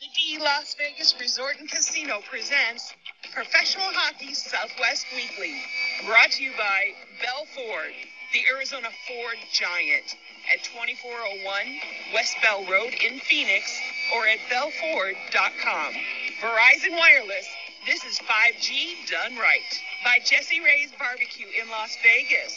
The D Las Vegas Resort and Casino presents Professional Hockey Southwest Weekly, brought to you by Bell Ford, the Arizona Ford Giant, at 2401 West Bell Road in Phoenix or at bellford.com. Verizon Wireless, this is 5G done right. By Jessie Rae's Barbecue in Las Vegas.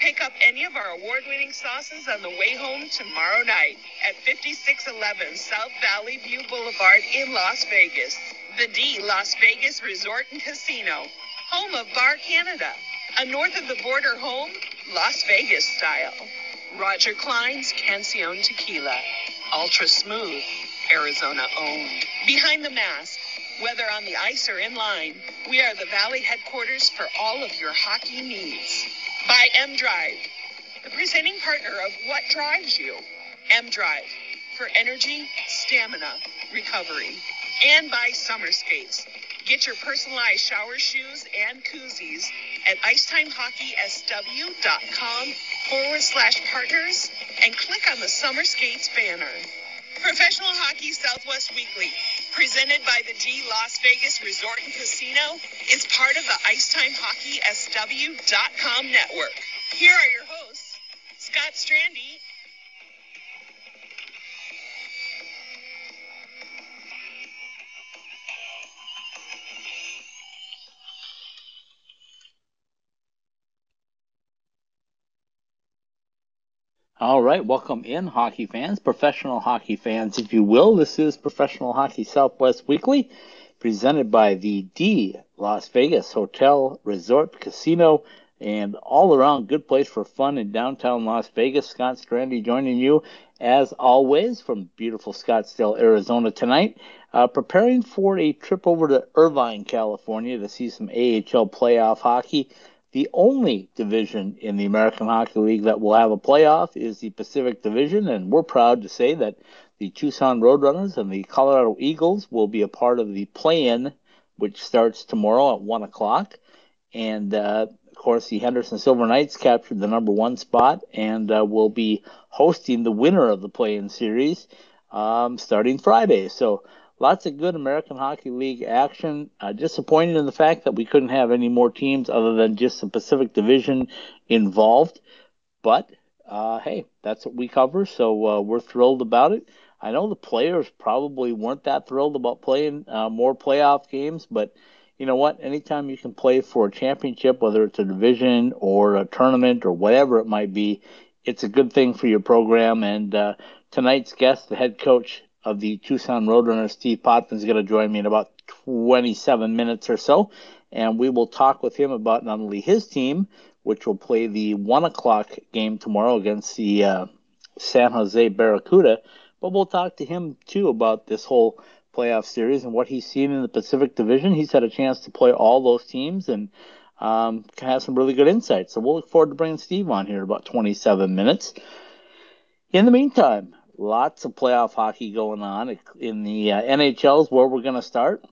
Pick up any of our award winning sauces on the way home tomorrow night at 5611 South Valley View Boulevard in Las Vegas. The D Las Vegas Resort and Casino, home of Bar Canada, a north of the border home, Las Vegas style. Roger Klein's Cancion Tequila, ultra smooth, Arizona owned. Behind the mask, whether on the ice or in line, we are the Valley headquarters for all of your hockey needs by M Drive, the presenting partner of What Drives You. M Drive for energy, stamina, recovery. And by Summer Skates. Get your personalized shower shoes and koozies at IcetimeHockeySW.com forward slash partners and click on the Summer Skates banner. Professional Hockey Southwest Weekly, presented by the D Las Vegas Resort and Casino, is part of the IcetimeHockeySW.com network. Here are your hosts, Scott Strandy. All right, welcome in, hockey fans, professional hockey fans, if you will. This is Professional Hockey Southwest Weekly, presented by the D Las Vegas Hotel, Resort, Casino, and all around good place for fun in downtown Las Vegas. Scott Strandy joining you, as always, from beautiful Scottsdale, Arizona tonight. Uh, preparing for a trip over to Irvine, California to see some AHL playoff hockey. The only division in the American Hockey League that will have a playoff is the Pacific Division, and we're proud to say that the Tucson Roadrunners and the Colorado Eagles will be a part of the play-in, which starts tomorrow at one o'clock. And uh, of course, the Henderson Silver Knights captured the number one spot and uh, will be hosting the winner of the play-in series um, starting Friday. So lots of good American Hockey League action. Uh, disappointed in the fact that we couldn't have any more teams other than just the Pacific Division involved. But uh, hey, that's what we cover, so uh, we're thrilled about it. I know the players probably weren't that thrilled about playing uh, more playoff games, but you know what? Anytime you can play for a championship, whether it's a division or a tournament or whatever it might be, it's a good thing for your program. And uh, tonight's guest, the head coach of the Tucson Roadrunners, Steve Potvin, is going to join me in about 27 minutes or so. And we will talk with him about not only his team, which will play the 1 o'clock game tomorrow against the uh, San Jose Barracuda, but we'll talk to him too about this whole playoff series and what he's seen in the Pacific Division. He's had a chance to play all those teams and um, can have some really good insights. So we'll look forward to bringing Steve on here in about 27 minutes. In the meantime, lots of playoff hockey going on in the uh, NHLs. Where we're going to start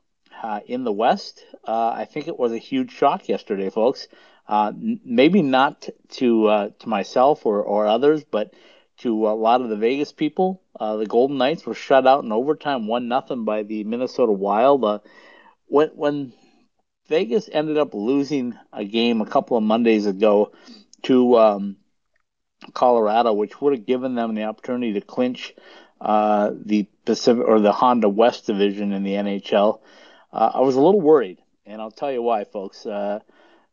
uh, in the West, uh, I think it was a huge shock yesterday, folks. Uh, n- maybe not to uh, to myself or, or others, but to a lot of the Vegas people. Uh, the Golden Knights were shut out in overtime, one nothing by the Minnesota Wild. when when Vegas ended up losing a game a couple of Mondays ago to um, Colorado, which would have given them the opportunity to clinch uh, the Pacific or the Honda West division in the NHL. Uh, I was a little worried, and I'll tell you why, folks. Uh,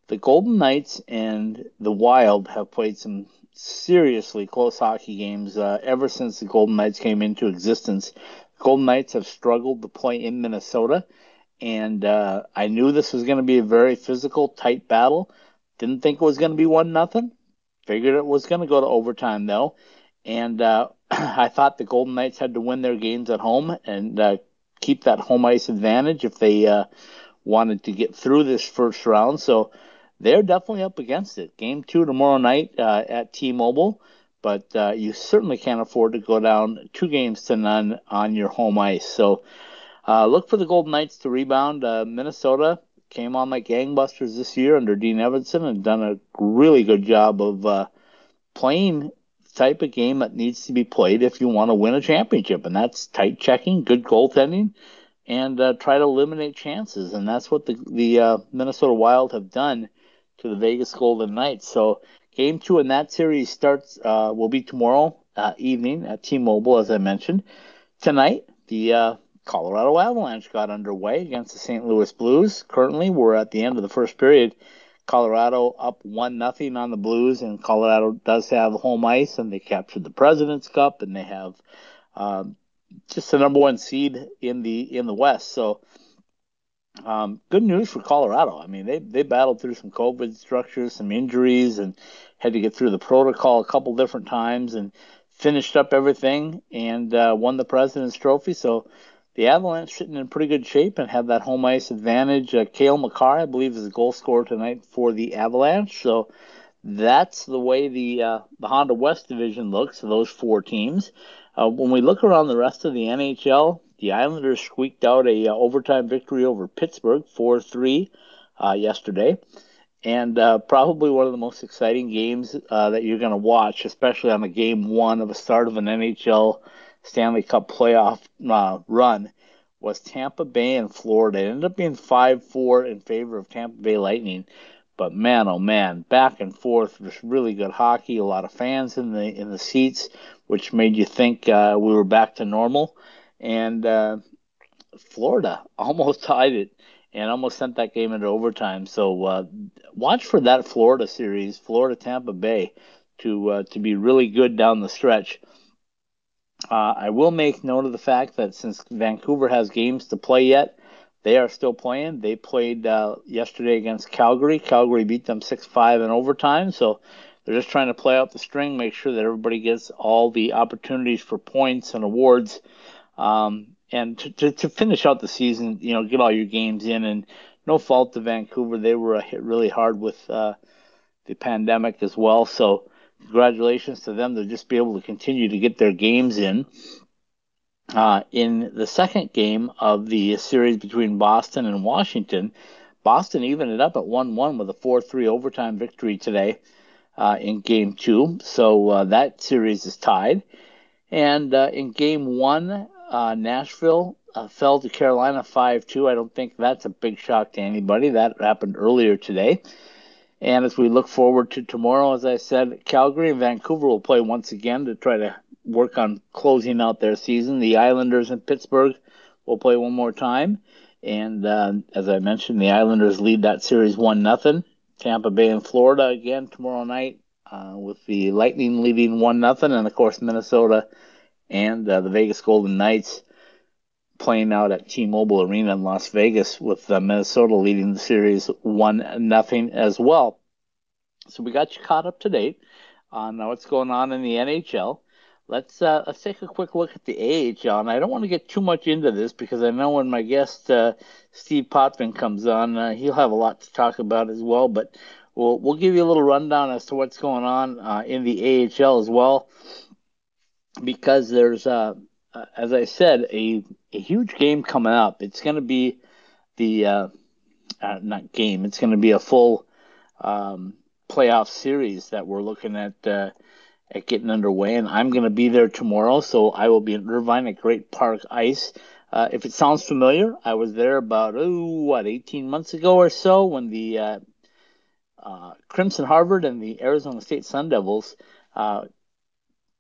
the Golden Knights and the Wild have played some seriously close hockey games uh, ever since the Golden Knights came into existence. The Golden Knights have struggled to play in Minnesota, and uh, I knew this was going to be a very physical, tight battle. Didn't think it was going to be one nothing. Figured it was going to go to overtime though, and uh, I thought the Golden Knights had to win their games at home and uh, keep that home ice advantage if they uh, wanted to get through this first round. So they're definitely up against it. Game two tomorrow night uh, at T-Mobile, but uh, you certainly can't afford to go down two games to none on your home ice. So uh, look for the Golden Knights to rebound. Minnesota came on like gangbusters this year under Dean Evason and done a really good job of uh, playing type of game that needs to be played if you want to win a championship, and that's tight checking, good goaltending, and uh, try to eliminate chances. And that's what the the uh, Minnesota Wild have done to the Vegas Golden Knights. So game two in that series starts uh, will be tomorrow uh, evening at T-Mobile, as I mentioned. Tonight, the uh, Colorado Avalanche got underway against the St. Louis Blues. Currently, we're at the end of the first period. Colorado up one nothing on the Blues, and Colorado does have home ice, and they captured the President's Cup, and they have um, just the number one seed in the in the West. So, um, good news for Colorado. I mean, they they battled through some COVID structures, some injuries, and had to get through the protocol a couple different times, and finished up everything and uh, won the President's Trophy. So the Avalanche sitting in pretty good shape and have that home ice advantage. Uh, Cale Makar, I believe, is the goal scorer tonight for the Avalanche. So that's the way the uh, the Honda West division looks. Those four teams. Uh, when we look around the rest of the NHL, the Islanders squeaked out a uh, overtime victory over Pittsburgh, four three, uh, yesterday and uh, probably one of the most exciting games that you're going to watch, especially on the game one of the start of an NHL Stanley Cup playoff uh, run, was Tampa Bay and Florida. It ended up being 5 4 in favor of Tampa Bay Lightning. But man, oh man, back and forth, just really good hockey. A lot of fans in the in the seats, which made you think uh, we were back to normal. And uh, Florida almost tied it and almost sent that game into overtime. So uh, watch for that Florida series, Florida Tampa Bay, to uh, to be really good down the stretch. Uh, I will make note of the fact that since Vancouver has games to play yet, they are still playing. They played uh, yesterday against Calgary. Calgary beat them 6 5 in overtime. So they're just trying to play out the string, make sure that everybody gets all the opportunities for points and awards. Um, and to, to, to, finish out the season, you know, get all your games in. And no fault to Vancouver, they were hit really hard with uh, the pandemic as well. So congratulations to them to just be able to continue to get their games in. Uh, in the second game of the series between Boston and Washington, Boston evened it up at 1 1 with a 4 3 overtime victory today uh, in game two. So uh, that series is tied. And uh, in game one, uh, Nashville uh, fell to Carolina 5 2. I don't think that's a big shock to anybody. That happened earlier today. And as we look forward to tomorrow, as I said, Calgary and Vancouver will play once again to try to work on closing out their season. The Islanders and Pittsburgh will play one more time. And uh, as I mentioned, the Islanders lead that series 1 0. Tampa Bay and Florida again tomorrow night, uh, with the Lightning leading 1 0. And of course, Minnesota and uh, the Vegas Golden Knights playing out at T-Mobile Arena in Las Vegas with uh, Minnesota leading the series one nothing as well. So we got you caught up to date on what's going on in the NHL. Let's uh, let's take a quick look at the AHL, and I don't want to get too much into this because I know when my guest uh, Steve Potvin comes on, uh, he'll have a lot to talk about as well. But we'll we'll give you a little rundown as to what's going on uh, in the AHL as well because there's, uh, as I said, a, a huge game coming up. It's going to be the, uh, uh, not game, it's going to be a full um, playoff series that we're looking at uh, at getting underway. And I'm going to be there tomorrow, so I will be in Irvine at Great Park Ice. Uh, if it sounds familiar, I was there about, oh, what, 18 months ago or so when the uh, Crimson Harvard and the Arizona State Sun Devils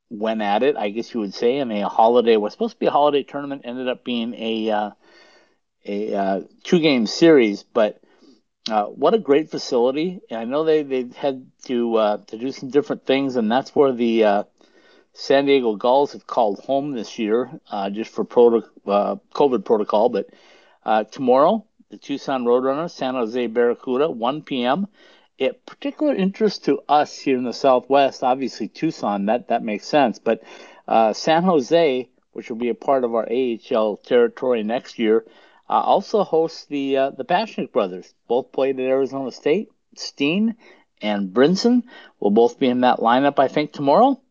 went at it, I guess you would say, in a holiday. was supposed to be a holiday tournament, ended up being a uh, a uh, two game series. But uh, what a great facility! I know they they had to uh, to do some different things, and that's where the uh, San Diego Gulls have called home this year, uh, just for proto- COVID protocol. But tomorrow, the Tucson Roadrunners, San Jose Barracuda, 1 p.m it particular interest to us here in the Southwest, obviously Tucson, that, that makes sense. But uh, San Jose, which will be a part of our AHL territory next year, uh, also hosts the uh, the Pasichnuk brothers. Both played at Arizona State. Steenn and Brinson will both be in that lineup, I think, tomorrow.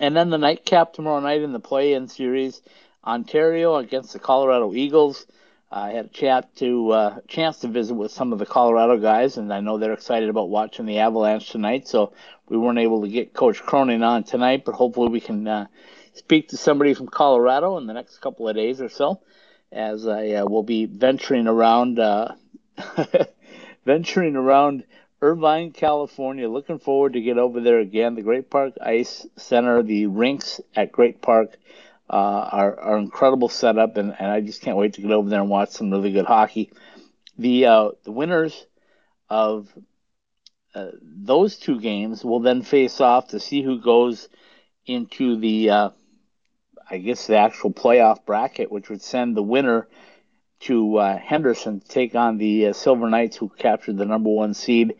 And then the nightcap tomorrow night in the play-in series, Ontario against the Colorado Eagles. I had a chat to uh, chance to visit with some of the Colorado guys, and I know they're excited about watching the Avalanche tonight. So we weren't able to get Coach Cronin on tonight, but hopefully we can uh, speak to somebody from Colorado in the next couple of days or so, as I uh, will be venturing around, uh, venturing around Irvine, California. Looking forward to get over there again. The Great Park Ice Center, the rinks at Great Park uh, are incredible setup, and, and I just can't wait to get over there and watch some really good hockey. The uh, the winners of uh, those two games will then face off to see who goes into the uh, I guess the actual playoff bracket, which would send the winner to uh, Henderson to take on the uh, Silver Knights, who captured the number one seed,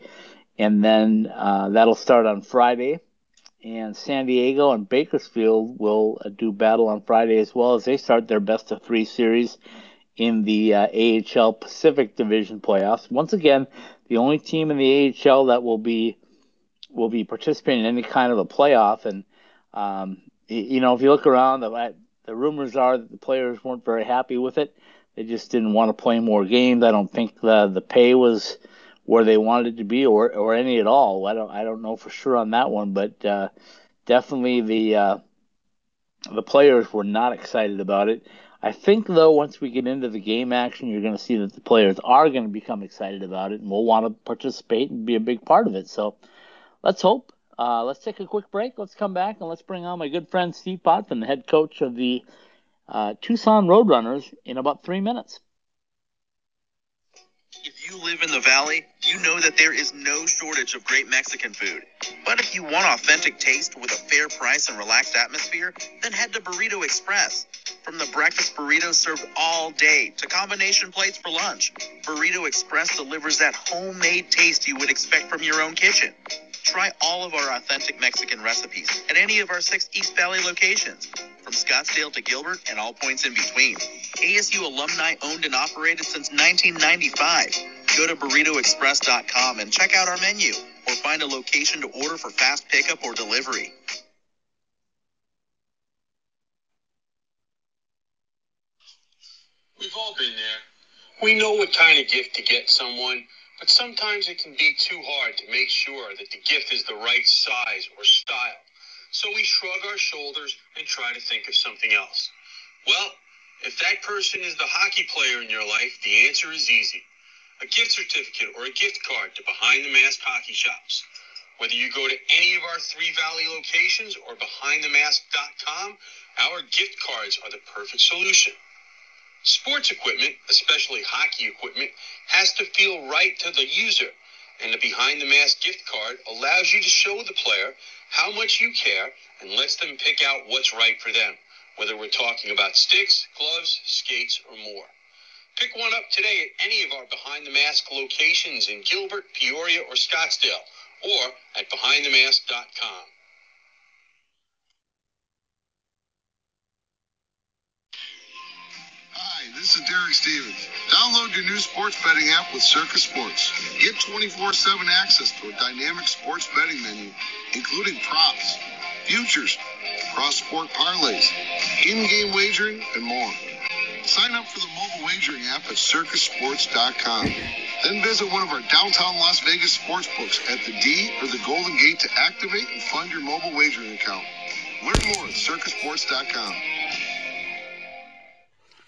and then that'll start on Friday and San Diego and Bakersfield will uh, do battle on Friday as well as they start their best of three series in the uh, AHL Pacific Division playoffs. Once again, the only team in the AHL that will be will be participating in any kind of a playoff. And um, you know, if you look around, the, the rumors are that the players weren't very happy with it. They just didn't want to play more games. I don't think the the pay was where they wanted to be or or any at all. I don't I don't know for sure on that one, but uh, definitely the uh, the players were not excited about it. I think though once we get into the game action, you're going to see that the players are going to become excited about it and will want to participate and be a big part of it. So let's hope. Uh, let's take a quick break. Let's come back and let's bring on my good friend Steve Potvin, the head coach of the uh, Tucson Roadrunners, in about three minutes. If you live in the valley, you know that there is no shortage of great Mexican food. But if you want authentic taste with a fair price and relaxed atmosphere, then head to Burrito Express. From the breakfast burritos served all day to combination plates for lunch, Burrito Express delivers that homemade taste you would expect from your own kitchen. Try all of our authentic Mexican recipes at any of our six East Valley locations, from Scottsdale to Gilbert and all points in between. ASU alumni owned and operated since 1995. Go to burritoexpress.com and check out our menu or find a location to order for fast pickup or delivery. We've all been there. We know what kind of gift to get someone but sometimes it can be too hard to make sure that the gift is the right size or style. So we shrug our shoulders and try to think of something else. Well, if that person is the hockey player in your life, the answer is easy. A gift certificate or a gift card to Behind the Mask hockey shops. Whether you go to any of our three valley locations or behindthemask.com, our gift cards are the perfect solution. Sports equipment, especially hockey equipment, has to feel right to the user. And the behind the mask gift card allows you to show the player how much you care and lets them pick out what's right for them, whether we're talking about sticks, gloves, skates, or more. Pick one up today at any of our Behind the Mask locations in Gilbert, Peoria, or Scottsdale, or at behindthemask.com. This is Derek Stevens. Download your new sports betting app with Circa Sports. Get 24 7 access to a dynamic sports betting menu, including props, futures, cross sport parlays, in game wagering, and more. Sign up for the mobile wagering app at circasports.com. Then visit one of our downtown Las Vegas sports books at the D or the Golden Gate to activate and fund your mobile wagering account. Learn more at circasports.com.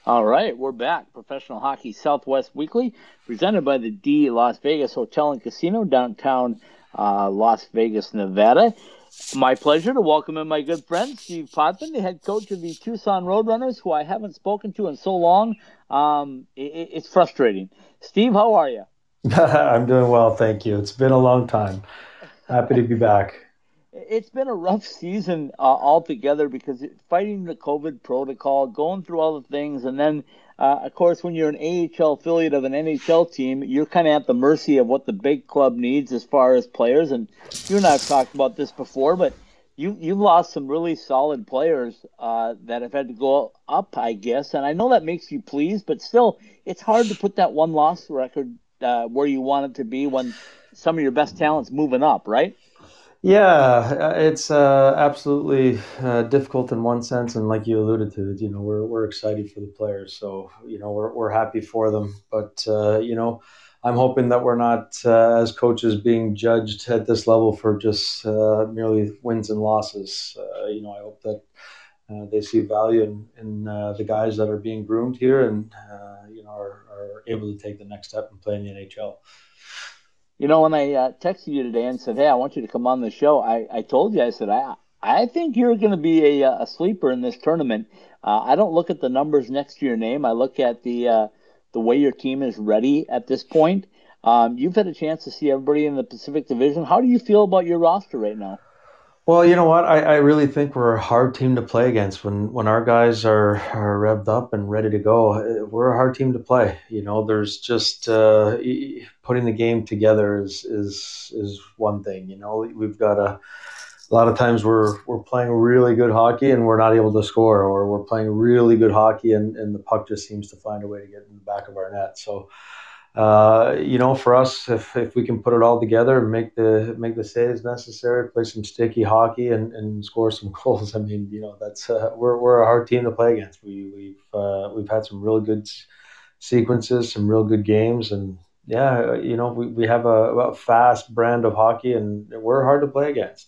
All right, we're back. Professional Hockey Southwest Weekly, presented by the D Las Vegas Hotel and Casino, downtown uh, Las Vegas, Nevada. My pleasure to welcome in my good friend Steve Potvin, the head coach of the Tucson Roadrunners, who I haven't spoken to in so long. Um, it, it's frustrating. Steve, how are you? I'm doing well, thank you. It's been a long time. Happy to be back it's been a rough season uh, altogether because it, fighting the COVID protocol, going through all the things, and then, uh, of course, when you're an AHL affiliate of an NHL team, you're kind of at the mercy of what the big club needs as far as players. And you and I have talked about this before, but you you've lost some really solid players uh, that have had to go up, I guess. And I know that makes you pleased, but still, it's hard to put that one loss record uh, where you want it to be when some of your best talent's moving up, right? Yeah, it's uh, absolutely uh, difficult in one sense, and like you alluded to, you know, we're we're excited for the players, so you know we're we're happy for them. But uh, you know, I'm hoping that we're not uh, as coaches being judged at this level for just uh, merely wins and losses. Uh, you know, I hope that they see value in, in the guys that are being groomed here, and you know, are, are able to take the next step and play in the NHL. You know, when I uh, texted you today and said, "Hey, I want you to come on the show," I, I told you, I said, "I I think you're going to be a, a sleeper in this tournament." Uh, I don't look at the numbers next to your name. I look at the uh, the way your team is ready at this point. Um, you've had a chance to see everybody in the Pacific Division. How do you feel about your roster right now? Well, you know what? I, I really think we're a hard team to play against. When when our guys are, are revved up and ready to go, we're a hard team to play. You know, there's just uh, putting the game together is is is one thing. You know, we've got a a lot of times we're we're playing really good hockey and we're not able to score, or we're playing really good hockey and, and the puck just seems to find a way to get in the back of our net. So uh, you know, for us, if, if we can put it all together and make the make the saves necessary, play some sticky hockey and, and score some goals, I mean, you know, that's uh, we're, we're a hard team to play against. We we've uh, we've had some really good sequences, some real good games, and yeah, you know, we, we have a, a fast brand of hockey, and we're hard to play against.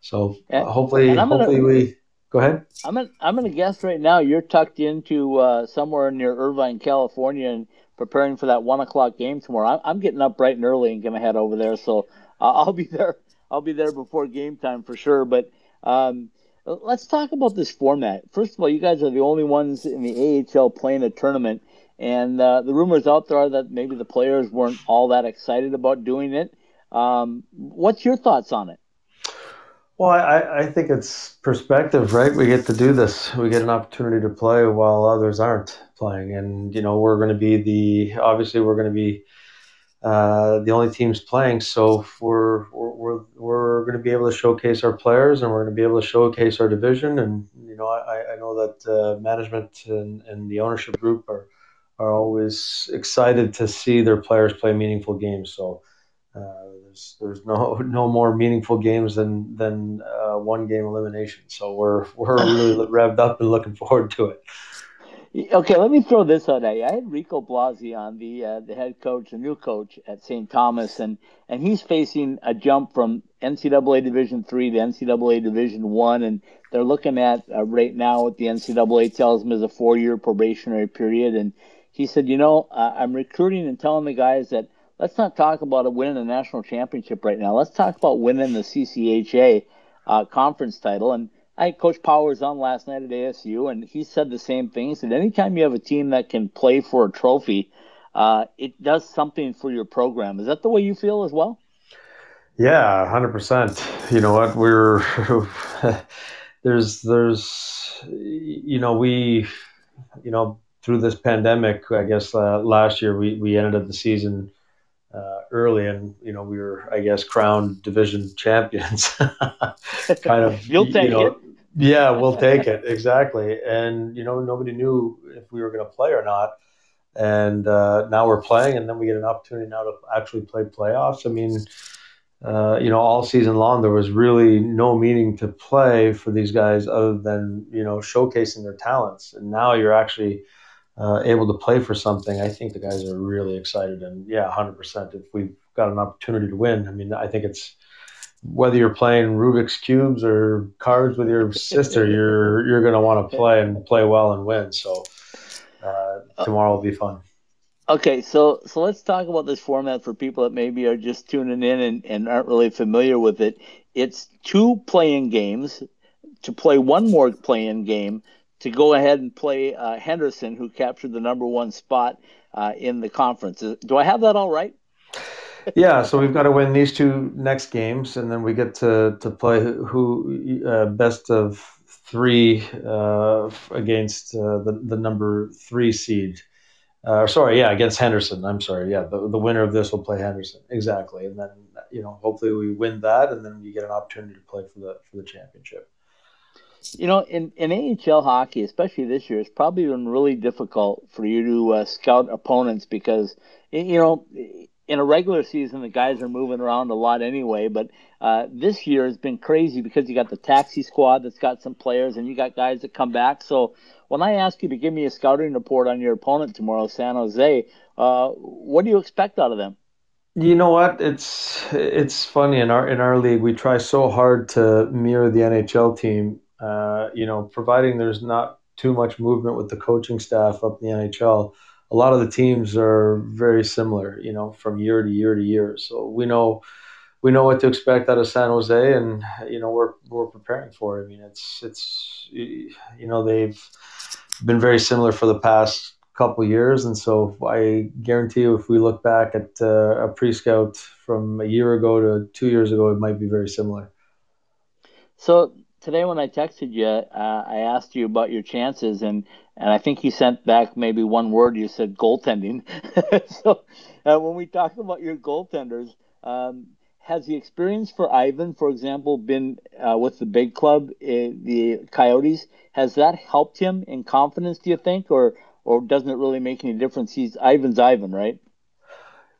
So and, hopefully, and hopefully gonna, we go ahead. I'm gonna, I'm gonna guess right now you're tucked into uh, somewhere near Irvine, California, and preparing for that one o'clock game tomorrow. I'm getting up bright and early and gonna head over there, so I'll be there. I'll be there before game time for sure. But um, let's talk about this format. First of all, you guys are the only ones in the AHL playing a tournament, and uh, the rumors out there are that maybe the players weren't all that excited about doing it. Um, what's your thoughts on it? Well, I, I think it's perspective, right? We get to do this. We get an opportunity to play while others aren't playing, and you know we're going to be the obviously we're going to be uh, the only teams playing. So we're we're we're, going to be able to showcase our players, and we're going to be able to showcase our division. And you know, I, I know that uh, management and, and the ownership group are are always excited to see their players play meaningful games. So uh, there's there's no no more meaningful games than than uh, one game elimination. So we're we're really revved up and looking forward to it. Okay, let me throw this out at you. I had Rico Blasi on, the uh, the head coach, the new coach at St. Thomas, and and he's facing a jump from NCAA Division three to NCAA Division one, and they're looking at uh, right now what the NCAA tells them is a four year probationary period, and he said, you know, uh, I'm recruiting and telling the guys that let's not talk about winning a national championship right now. Let's talk about winning the CCHA uh, conference title. And I Coach Powers on last night at ASU, and he said the same thing. He said, anytime you have a team that can play for a trophy, uh, it does something for your program. Is that the way you feel as well? Yeah, hundred percent. You know what? We're there's there's you know we you know through this pandemic, I guess uh, last year we we ended up the season uh, early, and you know we were, I guess, crowned division champions. kind of, you'll take you know, it. Yeah, we'll take it exactly. And you know, nobody knew if we were going to play or not. And uh, now we're playing, and then we get an opportunity now to actually play playoffs. I mean, uh, you know, all season long there was really no meaning to play for these guys other than you know showcasing their talents. And now you're actually uh, able to play for something, I think the guys are really excited. And yeah, 100%. If we've got an opportunity to win, I mean, I think it's whether you're playing Rubik's cubes or cards with your sister, you're you're going to want to play and play well and win. So uh, tomorrow will be fun. Okay, so so let's talk about this format for people that maybe are just tuning in and, and aren't really familiar with it. It's two playing games to play one more playing game to go ahead and play uh, Henderson, who captured the number one spot uh, in the conference. Do I have that all right? Yeah, so we've got to win these two next games, and then we get to to play who uh, best of three uh, against uh, the the number three seed. Uh, sorry, yeah, against Henderson. I'm sorry, yeah, the, the winner of this will play Henderson exactly, and then you know hopefully we win that, and then we get an opportunity to play for the for the championship. You know, in, in AHL hockey, especially this year, it's probably been really difficult for you to uh, scout opponents because, you know, in a regular season, the guys are moving around a lot anyway. But uh, this year has been crazy because you got the taxi squad that's got some players, and you got guys that come back. So when I ask you to give me a scouting report on your opponent tomorrow, San Jose, uh, what do you expect out of them? You know what? It's it's funny in our in our league we try so hard to mirror the NHL team. Uh, you know, providing there's not too much movement with the coaching staff up in the NHL a lot of the teams are very similar, you know, from year to year to year. So we know we know what to expect out of San Jose, and you know we're we're preparing for it. I mean, it's it's you know they've been very similar for the past couple years, and so I guarantee you, if we look back at uh, a pre-scout from a year ago to two years ago, it might be very similar. So today when I texted you, uh, I asked you about your chances, and and I think you sent back maybe one word. You said goaltending. so uh, when we talk about your goaltenders, um, has the experience for Ivan, for example, been uh, with the big club, uh, the Coyotes? Has that helped him in confidence? Do you think, or or doesn't it really make any difference? He's Ivan's Ivan, right?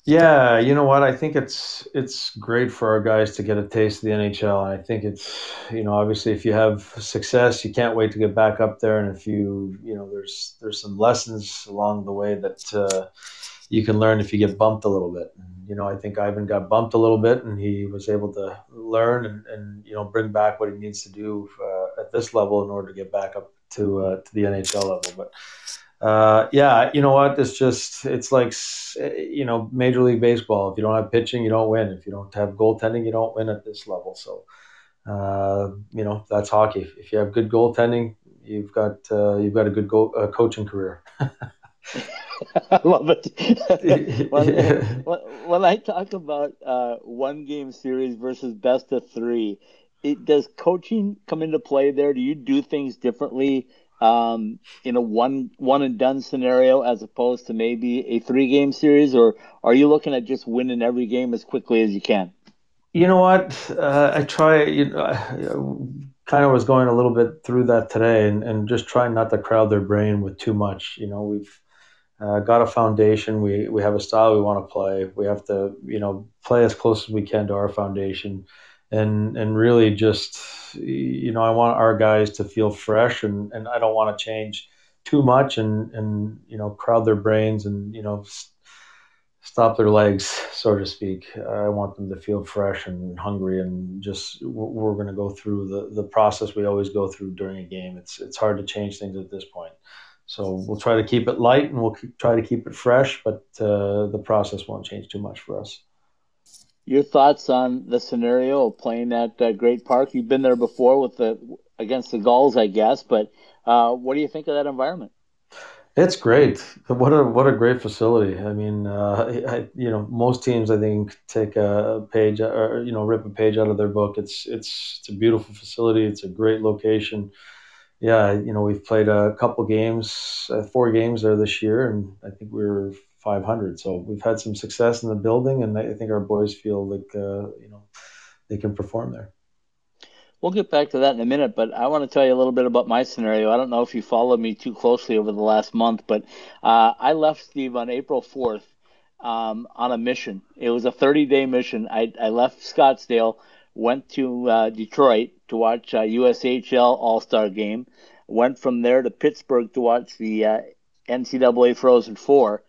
Yeah, you know what? I think it's it's great for our guys to get a taste of the NHL, and I think it's you know obviously if you have success, you can't wait to get back up there, and if you you know there's there's some lessons along the way that uh, you can learn if you get bumped a little bit. And, you know, I think Ivan got bumped a little bit, and he was able to learn and, and you know bring back what he needs to do uh, at this level in order to get back up to uh, to the NHL level, but uh, yeah, you know what? It's just it's like you know Major League Baseball. If you don't have pitching, you don't win. If you don't have goaltending, you don't win at this level. So, uh, you know that's hockey. If you have good goaltending, you've got uh, you've got a good go- uh, coaching career. I love it. when, when, I talk about uh, one game series versus best of three, it, does coaching come into play there? Do you do things differently? Um, in a one one and done scenario as opposed to maybe a three game series, or are you looking at just winning every game as quickly as you can? You know what? Uh, I try. You know, I kind of was going a little bit through that today, and, and just trying not to crowd their brain with too much. You know, we've uh, got a foundation. We we have a style we want to play. We have to you know play as close as we can to our foundation and and really just you know I want our guys to feel fresh and and I don't want to change too much and and you know crowd their brains and you know stop their legs so to speak. I want them to feel fresh and hungry and just we're going to go through the the process we always go through during a game. It's it's hard to change things at this point. So we'll try to keep it light and we'll keep, try to keep it fresh but uh, the process won't change too much for us your thoughts on the scenario of playing at uh, Great Park? You've been there before with the against the Gulls, I guess, but uh, what do you think of that environment? It's great. What a what a great facility. I mean, uh, I, you know, most teams I think take a page or you know rip a page out of their book. It's it's it's a beautiful facility. It's a great location. Yeah, you know, we've played a couple games, uh, four games there this year, and I think we were 500. So we've had some success in the building, and I think our boys feel like uh, you know they can perform there. We'll get back to that in a minute, but I want to tell you a little bit about my scenario. I don't know if you followed me too closely over the last month, but uh, I left Steve on April 4th um, on a mission. It was a 30 day mission. I, I left Scottsdale, went to uh, Detroit to watch a USHL All Star game, went from there to Pittsburgh to watch the uh, NCAA Frozen Four,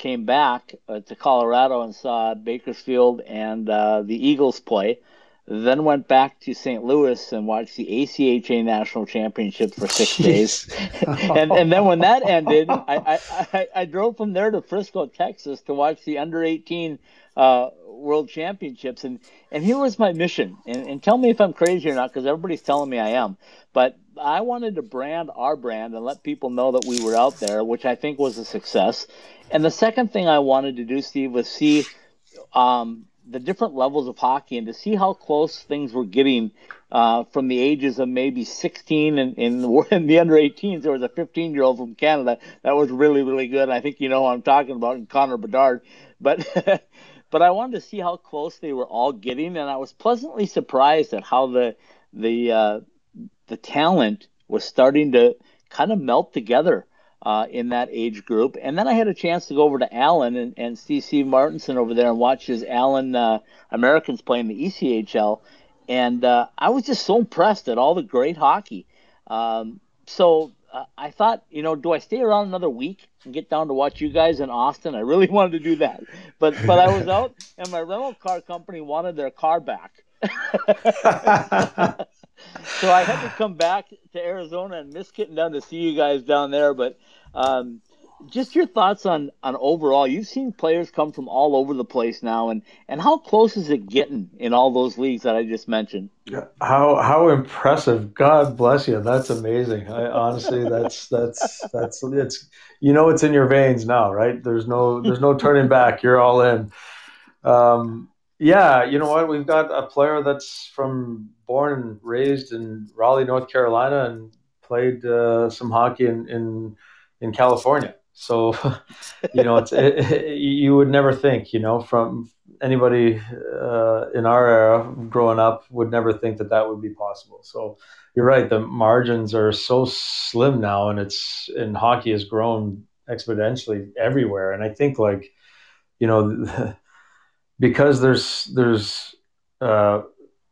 came back uh, to Colorado and saw Bakersfield and uh, the Eagles play. Then went back to St. Louis and watched the ACHA National Championship for six Jeez. days. and and then when that ended, I, I, I, I, drove from there to Frisco, Texas to watch the under 18 uh, World Championships. And, and here was my mission. And, and tell me if I'm crazy or not, because everybody's telling me I am. But I wanted to brand our brand and let people know that we were out there, which I think was a success. And the second thing I wanted to do, Steve, was see um, the different levels of hockey and to see how close things were getting uh, from the ages of maybe 16 and in, the under 18s. There was a 15 year old from Canada that was really, really good. I think you know who I'm talking about, and Connor Bedard. But but I wanted to see how close they were all getting, and I was pleasantly surprised at how the the uh, the talent was starting to kind of melt together uh, in that age group. And then I had a chance to go over to Allen and, and see Steve Martinson over there and watch his Allen uh, Americans play in the ECHL. And uh, I was just so impressed at all the great hockey. Um, so uh, I thought, you know, do I stay around another week and get down to watch you guys in Austin? I really wanted to do that, but but I was out, and my rental car company wanted their car back. so I had to come back to Arizona and miss getting down to see you guys down there. But um, just your thoughts on on overall. You've seen players come from all over the place now, and and how close is it getting in all those leagues that I just mentioned? How how impressive! God bless you. That's amazing. I honestly, that's that's that's it's you know it's in your veins now, right? There's no there's no turning back. You're all in. Um, yeah, you know what? We've got a player that's from born and raised in Raleigh, North Carolina, and played uh, some hockey in, in in California. So, you know, it's it, it, you would never think, you know, from anybody uh, in our era growing up would never think that that would be possible. So, you're right. The margins are so slim now, and it's and hockey has grown exponentially everywhere. And I think like, you know, because there's there's uh,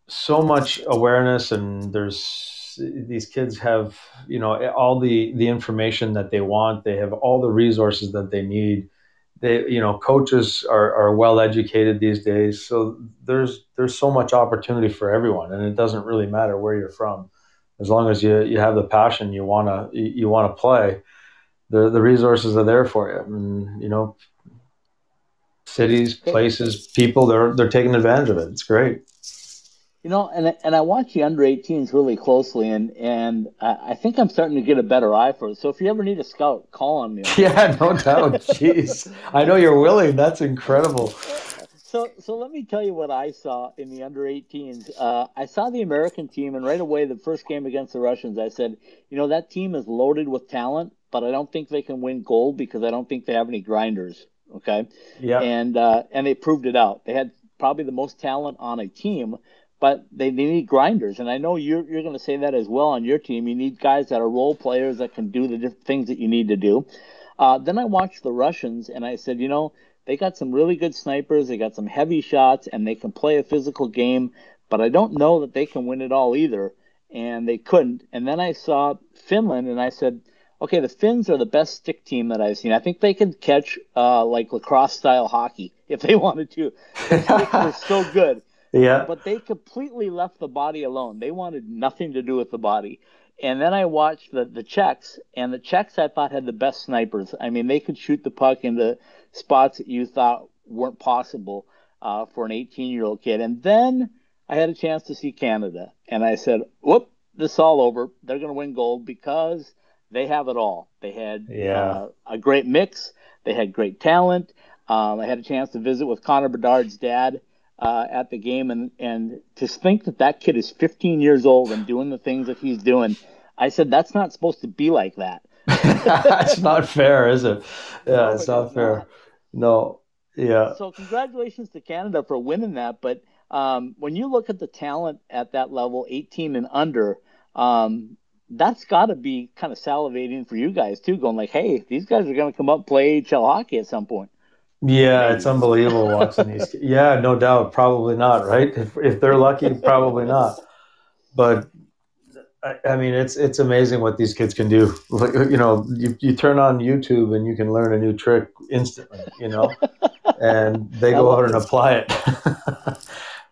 so much awareness and there's these kids have you know all the the information that they want. They have all the resources that they need. They you know coaches are, are well educated these days. So there's there's so much opportunity for everyone and it doesn't really matter where you're from. As long as you you have the passion you want to you want to play the the resources are there for you. And you know cities places people they're they're taking advantage of it. It's great you know, and and I watch the under 18s really closely, and and I think I'm starting to get a better eye for it. So if you ever need a scout, call on me. Yeah, no doubt. Jeez, I know you're willing. That's incredible. So so let me tell you what I saw in the under 18s. Uh, I saw the American team, and right away the first game against the Russians, I said, you know, that team is loaded with talent, but I don't think they can win gold because I don't think they have any grinders. Okay. Yeah. And uh, and they proved it out. They had probably the most talent on a team but they, they need grinders. And I know you're, you're going to say that as well on your team. You need guys that are role players that can do the different things that you need to do. Uh, then I watched the Russians and I said, you know, they got some really good snipers, they got some heavy shots, and they can play a physical game, but I don't know that they can win it all either. And they couldn't. And then I saw Finland and I said, okay, the Finns are the best stick team that I've seen. I think they can catch uh, like lacrosse style hockey if they wanted to. They're so good. Yeah. But they completely left the body alone. They wanted nothing to do with the body. And then I watched the, the Czechs, and the Czechs I thought had the best snipers. I mean, they could shoot the puck into spots that you thought weren't possible uh, for an 18 year old kid. And then I had a chance to see Canada, and I said, whoop, this is all over. They're going to win gold because they have it all. They had yeah. uh, a great mix, they had great talent. Um, I had a chance to visit with Connor Bedard's dad uh, at the game, and and to think that that kid is 15 years old and doing the things that he's doing, I said that's not supposed to be like that. That's not fair, is it? Yeah, no, it's not fair. Not. No, yeah. So congratulations to Canada for winning that, but um, when you look at the talent at that level, 18 and under, um, that's got to be kind of salivating for you guys too, going like, hey, these guys are going to come up play HL hockey at some point. Yeah, it's unbelievable watching these. Yeah, no doubt. Probably not, right? If if they're lucky, probably not. But I, I, mean, it's it's amazing what these kids can do. Like, you know, you, you turn on YouTube and you can learn a new trick instantly. You know, and they go out and apply it.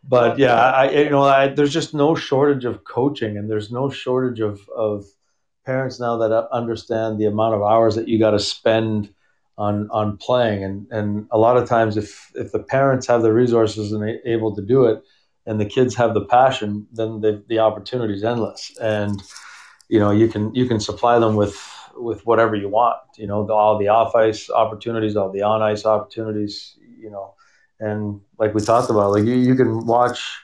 but yeah, I you know, I, there's just no shortage of coaching, and there's no shortage of of parents now that uh, understand the amount of hours that you got to spend on on playing. And and a lot of times if if the parents have the resources and they able to do it and the kids have the passion then the the opportunity is endless. And you know you can you can supply them with with whatever you want you know the, all the off ice opportunities all the on ice opportunities you know. And like we talked about like you, you can watch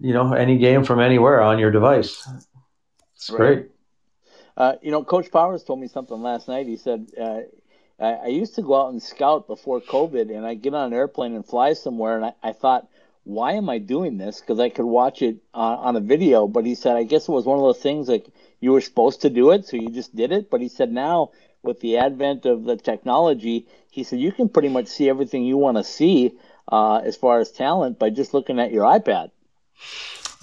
you know any game from anywhere on your device. It's right. great. Uh, you know coach powers told me something last night. He said uh, I, I used to go out and scout before COVID, and I get on an airplane and fly somewhere, and I, I thought, why am I doing this? Because I could watch it uh, on a video. But he said, I guess it was one of those things like you were supposed to do it, so you just did it. But he said now with the advent of the technology, he said you can pretty much see everything you want to see uh, as far as talent by just looking at your iPad.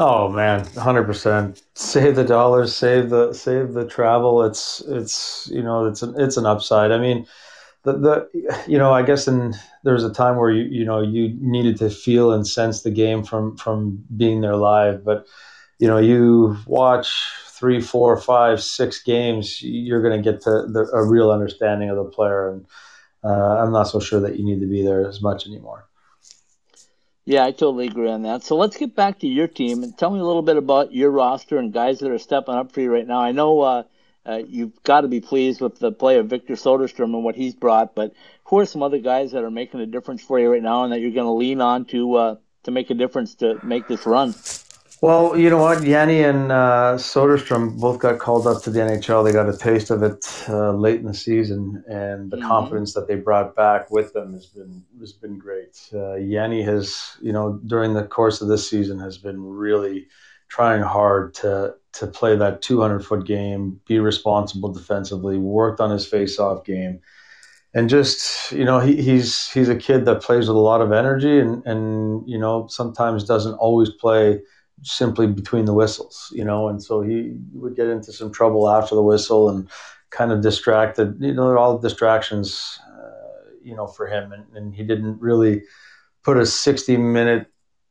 Oh man, hundred percent. Save the dollars, save the save the travel. It's it's you know it's an it's an upside. I mean, the the you know I guess in there was a time where you you know you needed to feel and sense the game from from being there live, but you know you watch three, four, five, six games, you're going to get to the, a real understanding of the player, and uh, I'm not so sure that you need to be there as much anymore. Yeah, I totally agree on that. So let's get back to your team and tell me a little bit about your roster and guys that are stepping up for you right now. I know uh, uh, you've got to be pleased with the play of Victor Soderstrom and what he's brought, but who are some other guys that are making a difference for you right now and that you're going to lean on to uh, to make a difference to make this run? Well, you know what? Yanni and uh, Soderstrom both got called up to the NHL. They got a taste of it uh, late in the season, and the mm-hmm. confidence that they brought back with them has been has been great. Uh, Yanni has, you know, during the course of this season, has been really trying hard to to play that 200 foot game, be responsible defensively, worked on his face off game, and just you know he, he's he's a kid that plays with a lot of energy, and and you know sometimes doesn't always play simply between the whistles, you know, and so he would get into some trouble after the whistle and kind of distracted, you know, all distractions, uh, you know, for him. And, and he didn't really put a 60 minute,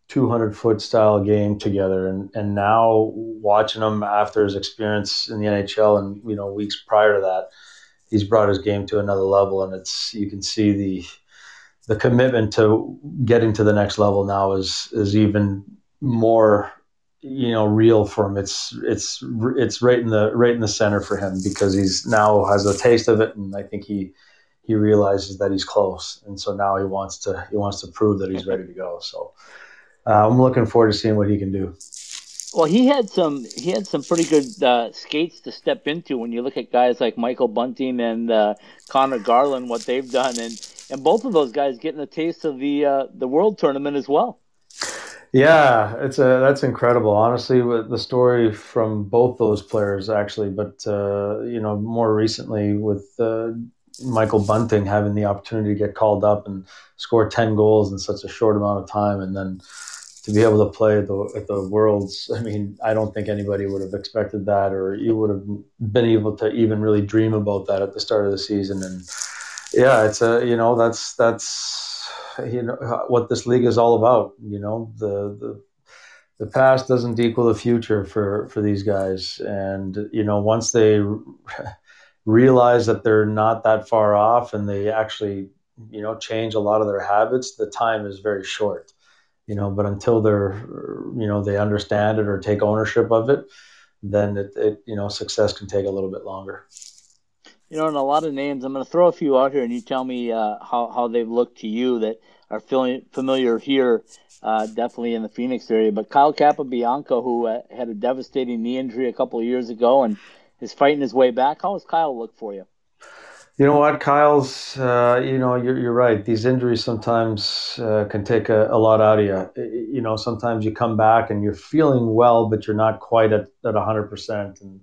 200 foot style game together. And, and now watching him after his experience in the NHL and, you know, weeks prior to that, he's brought his game to another level. And it's, you can see the, the commitment to getting to the next level now is, is even more you know real for him. It's it's it's right in the right in the center for him because he's now has a taste of it and i think he he realizes that he's close. And so now he wants to he wants to prove that he's ready to go. So uh, i'm looking forward to seeing what he can do. Well he had some he had some pretty good uh, skates to step into when you look at guys like michael bunting and uh, conor garland what they've done. And and both of those guys getting a taste of the uh, the world tournament as well yeah, it's a that's incredible. Honestly, with the story from both those players, actually, but uh, you know, more recently with uh, Michael Bunting having the opportunity to get called up and score ten goals in such a short amount of time, and then to be able to play at the, at the Worlds. I mean, I don't think anybody would have expected that, or you would have been able to even really dream about that at the start of the season. And yeah, it's a you know that's that's you know what this league is all about. You know the the the past doesn't equal the future for for these guys, and you know once they realize that they're not that far off and they actually you know change a lot of their habits, the time is very short. You know, but until they're you know they understand it or take ownership of it, then it, it you know success can take a little bit longer. You know, and a lot of names. I'm going to throw a few out here, and you tell me uh, how how they've looked to you that are familiar here, uh, definitely in the Phoenix area. But Kyle Capobianco, who uh, had a devastating knee injury a couple of years ago, and is fighting his way back. How does Kyle look for you? You know what, Kyle's. Uh, you know, you're, you're right. These injuries sometimes uh, can take a, a, lot out of you. You know, sometimes you come back and you're feeling well, but you're not quite at at hundred percent, and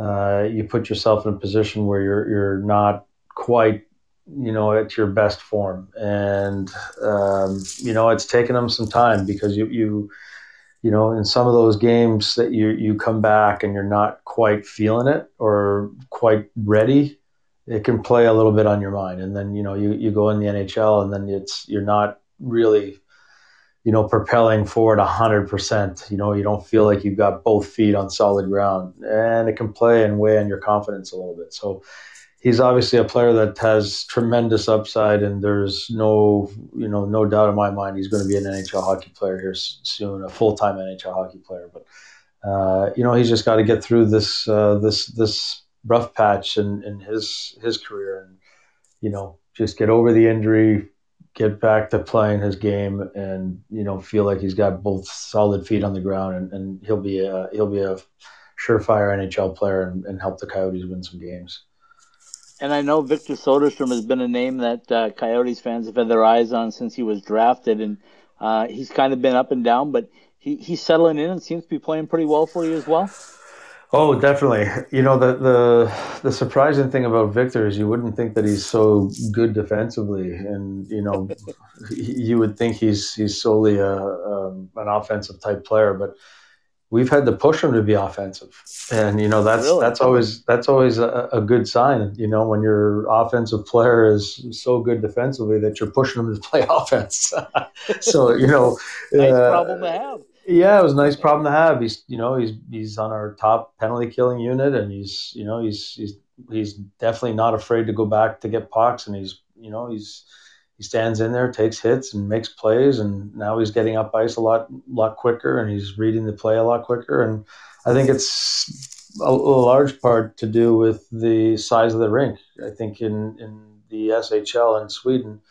uh, you put yourself in a position where you're you're not quite you know at your best form. And um, you know it's taken them some time because you you you know in some of those games that you you come back and you're not quite feeling it or quite ready it can play a little bit on your mind. And then you know you, you go in the NHL and then it's you're not really you know, propelling forward 100%. You know, you don't feel like you've got both feet on solid ground, and it can play and weigh on your confidence a little bit. So he's obviously a player that has tremendous upside, and there's no, you know, no doubt in my mind he's going to be an NHL hockey player here soon, a full time NHL hockey player. But uh, you know, he's just got to get through this uh, this this rough patch in, in his his career, and you know, just get over the injury get back to playing his game and you know feel like he's got both solid feet on the ground and, and he'll be a he'll be a surefire NHL player and, and help the Coyotes win some games. and I know Victor Soderstrom has been a name that uh, Coyotes fans have had their eyes on since he was drafted, and uh, he's kind of been up and down, but he, he's settling in and seems to be playing pretty well for you as well. Oh, definitely. You know the the the surprising thing about Victor is you wouldn't think that he's so good defensively, and you know you would think he's he's solely a, a um, an offensive type player, but we've had to push him to be offensive, and you know that's really? that's always that's always a, a, good sign. You know when your offensive player is so good defensively that you're pushing him to play offense. so you know, nice uh, problem to have. Yeah, it was a nice problem to have. He's you know he's he's on our top penalty killing unit, and he's you know he's he's he's definitely not afraid to go back to get pucks, and he's you know he's he stands in there, takes hits, and makes plays. And now he's getting up ice a lot, lot quicker, and he's reading the play a lot quicker. And I think it's a, a large part to do with the size of the rink. I think in in the SHL in Sweden,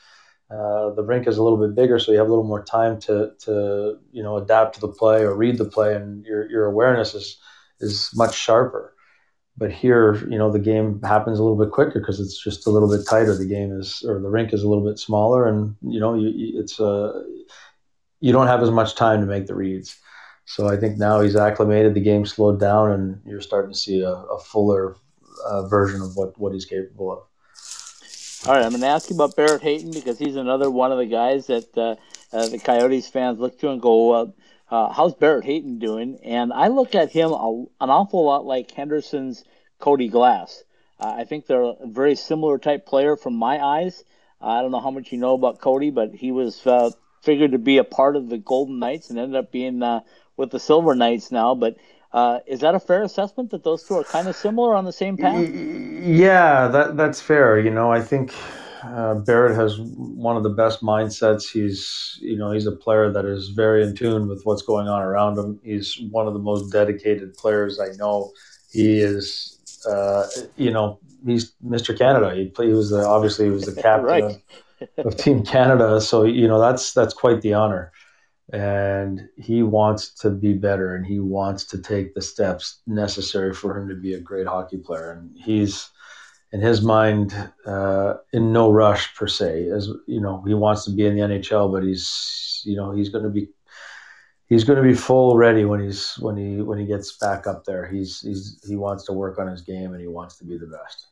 uh, the rink is a little bit bigger, so you have a little more time to to you know adapt to the play or read the play, and your your awareness is is much sharper. But here, you know, the game happens a little bit quicker because it's just a little bit tighter. The game is, or the rink is a little bit smaller, and you know, you, it's uh, you don't have as much time to make the reads. So I think now he's acclimated. The game slowed down, and you're starting to see a, a fuller uh, version of what what he's capable of. All right, I'm going to ask you about Barrett Hayton because he's another one of the guys that uh, uh, the Coyotes fans look to and go, uh, uh, how's Barrett Hayton doing? And I look at him a, an awful lot like Henderson's Cody Glass. Uh, I think they're a very similar type player from my eyes. I don't know how much you know about Cody, but he was uh, figured to be a part of the Golden Knights and ended up being with the Silver Knights now. But uh, is that a fair assessment that those two are kind of similar on the same path? Yeah, that that's fair. You know, I think uh, Barrett has one of the best mindsets. He's, you know, he's a player that is very in tune with what's going on around him. He's one of the most dedicated players I know. He is, uh, you know, he's Mr. Canada. He, he was the, obviously he was the captain right. of, of Team Canada. So you know that's that's quite the honor. And he wants to be better, and he wants to take the steps necessary for him to be a great hockey player. And he's in his mind uh, in no rush per se. As you know, he wants to be in the NHL, but he's you know he's going to be he's going to be full ready when he's when he when he gets back up there. He's he's he wants to work on his game and he wants to be the best.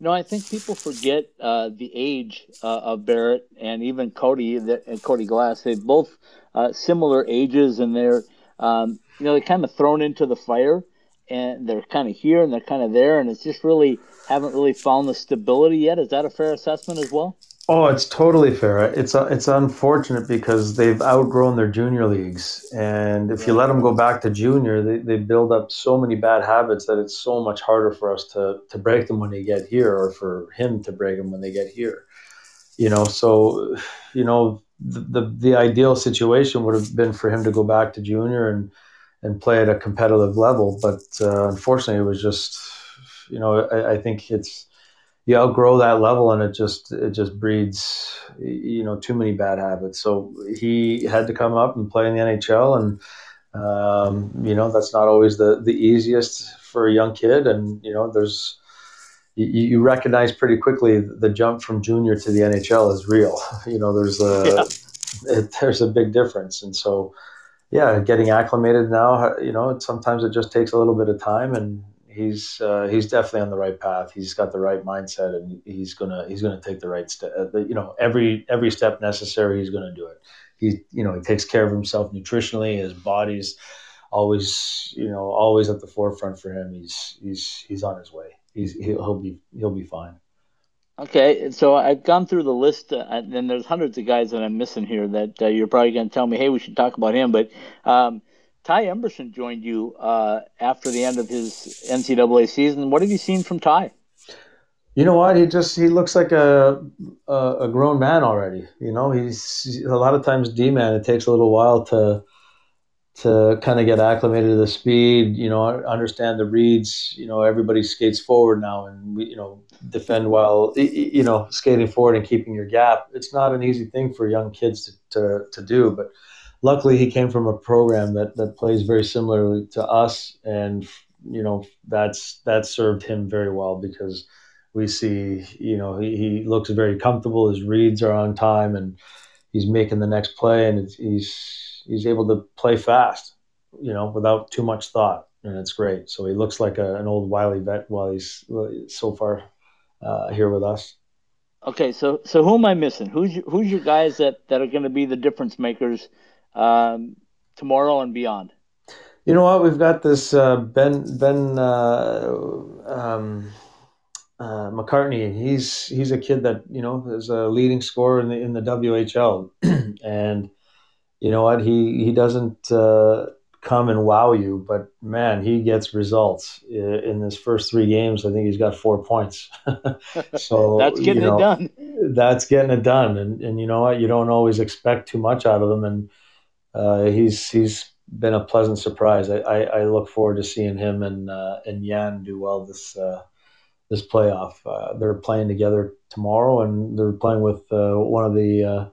You know, I think people forget uh, the age uh, of Barrett and even Cody that, and Cody Glass. They both uh, similar ages, and they're um, you know they're kind of thrown into the fire, and they're kind of here and they're kind of there, and it's just really haven't really found the stability yet. Is that a fair assessment as well? Oh, it's totally fair. It's uh, it's unfortunate because they've outgrown their junior leagues, and if you let them go back to junior, they, they build up so many bad habits that it's so much harder for us to to break them when they get here, or for him to break them when they get here. You know, so you know the the, the ideal situation would have been for him to go back to junior and and play at a competitive level, but uh, unfortunately, it was just you know, I, I think it's you outgrow that level and it just it just breeds you know too many bad habits. So he had to come up and play in the NHL and. Um, you know that's not always the the easiest for a young kid and you know there's you, you, recognize pretty quickly the jump from junior to the NHL is real. You know, there's a yeah. it, there's a big difference, and so yeah, getting acclimated now. You know, sometimes it just takes a little bit of time, and he's uh, he's definitely on the right path. He's got the right mindset, and he's gonna he's gonna take the right step. Uh, you know, every every step necessary, he's gonna do it. He you know he takes care of himself nutritionally. His body's always you know always at the forefront for him. He's he's he's on his way. He's he'll, he'll be he'll be fine. Okay, so I've gone through the list, uh, and there's hundreds of guys that I'm missing here that uh, you're probably going to tell me, hey, we should talk about him. But um, Ty Emberson joined you uh, after the end of his NCAA season. What have you seen from Ty? You know what? He just he looks like a a, a grown man already. You know, he's a lot of times D man. It takes a little while to to kind of get acclimated to the speed. You know, understand the reads. You know, everybody skates forward now, and we you know defend while you know skating forward and keeping your gap. It's not an easy thing for young kids to to, to do, but luckily he came from a program that that plays very similarly to us, and you know that's that served him very well because we see, you know, he, he looks very comfortable. His reads are on time, and he's making the next play, and he's he's able to play fast, you know, without too much thought, and it's great. So he looks like a, an old wily vet while he's so far uh, here with us. Okay, so so who am I missing? Who's your, who's your guys that, that are going to be the difference makers um, tomorrow and beyond? You know what? We've got this uh, Ben Ben uh, um, uh, McCartney. He's he's a kid that you know is a leading scorer in the in the WHL, and you know what? He he doesn't uh, come and wow you, but man, he gets results in his first three games. I think he's got four points. so that's getting you know, it done. That's getting it done, and and you know what? You don't always expect too much out of him, and uh, he's he's been a pleasant surprise. I, I, I, look forward to seeing him and uh, and Yan do well this uh, this playoff. Uh, they're playing together tomorrow, and they're playing with uh, one of the uh,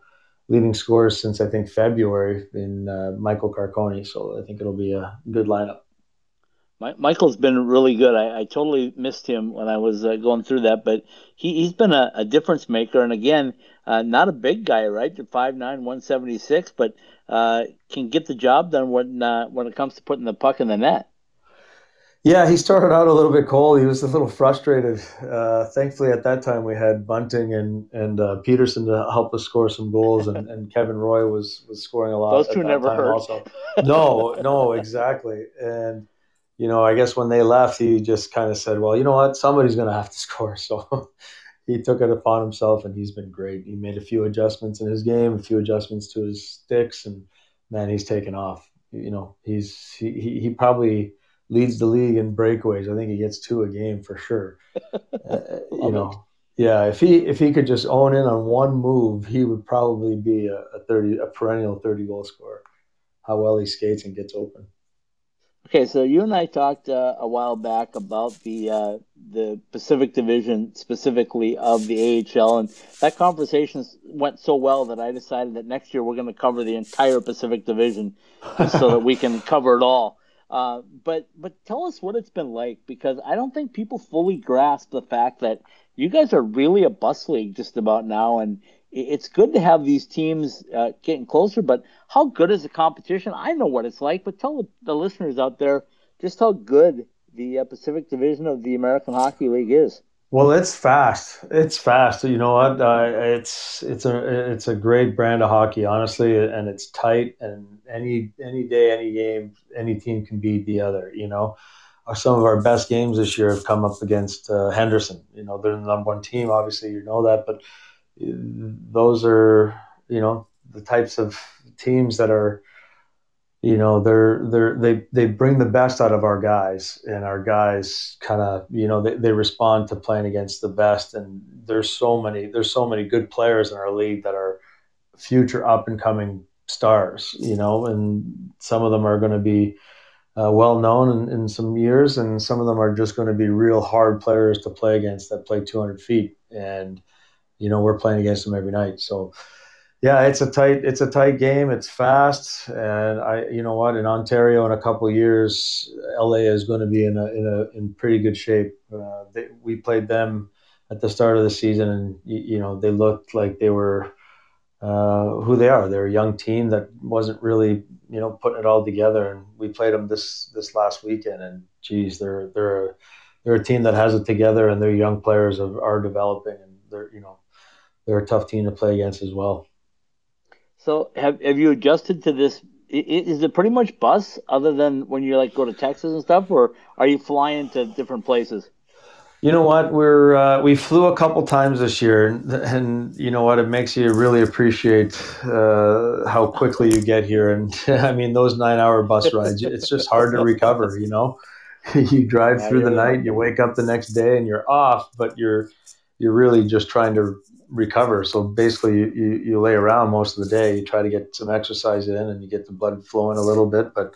leading scorers since I think February in Michael Carcone. So I think it'll be a good lineup. Michael's been really good. I, I totally missed him when I was uh, going through that, but he, he's been a, a difference maker. And again, uh, not a big guy, right? 5'9", 176, but can get the job done when when it comes to putting the puck in the net. Yeah, he started out a little bit cold. He was a little frustrated. Uh, thankfully, at that time, we had Bunting and and uh, Pederson to help us score some goals, and, and Kevin Roy was was scoring a lot. Those two never hurt. Also. No, no, exactly. And you know, I guess when they left, he just kind of said, "Well, you know what? Somebody's going to have to score." So he took it upon himself, and he's been great. He made a few adjustments in his game, a few adjustments to his sticks, and man, he's taken off. You know, he's he he, probably leads the league in breakaways. I think he gets two a game for sure. uh, you know, yeah. If he if he could just own in on one move, he would probably be a, a thirty a perennial thirty goal scorer. How well he skates and gets open. Okay, so you and I talked uh, a while back about the uh, the Pacific Division specifically of the AHL, and that conversation went so well that I decided that next year we're going to cover the entire Pacific Division, so that we can cover it all. Uh, but but tell us what it's been like because I don't think people fully grasp the fact that you guys are really a bus league just about now, and it's good to have these teams uh, getting closer. But how good is the competition? I know what it's like, but tell the listeners out there just how good the uh, Pacific Division of the American Hockey League is. Well, it's fast. It's fast. You know what? Uh, it's it's a it's a great brand of hockey, honestly, and it's tight. And any any day, any game, any team can beat the other. You know, uh, some of our best games this year have come up against uh, Henderson. You know, they're the number one team. Obviously, you know that, but those are you know the types of teams that are you know they're they're they they bring the best out of our guys and our guys kind of you know they, they respond to playing against the best. And there's so many there's so many good players in our league that are future up and coming stars you know and some of them are going to be uh, well known in, in some years and some of them are just going to be real hard players to play against that play 200 feet. And you know we're playing against them every night so yeah, it's a tight it's a tight game. It's fast, and I you know what in Ontario in a couple years, LA is going to be in a in a in pretty good shape. Uh, they, we played them at the start of the season, and you, you know they looked like they were uh, who they are. They're a young team that wasn't really you know putting it all together, and we played them this this last weekend, and geez, they're they're a, they're a team that has it together, and their young players are, are developing, and they're you know they're a tough team to play against as well. So have have you adjusted to this? Is it pretty much bus, other than when you like go to Texas and stuff, or are you flying to different places? You know what? We're uh, we flew a couple times this year, and, and, you know what? It makes you really appreciate uh, how quickly you get here. And I mean, those nine-hour bus rides, it's just hard to recover. You know, you drive yeah, through the night, you wake up the next day, and you're off, but you're you're really just trying to recover. So basically, you, you, you, lay around most of the day. You try to get some exercise in, and you get the blood flowing a little bit. But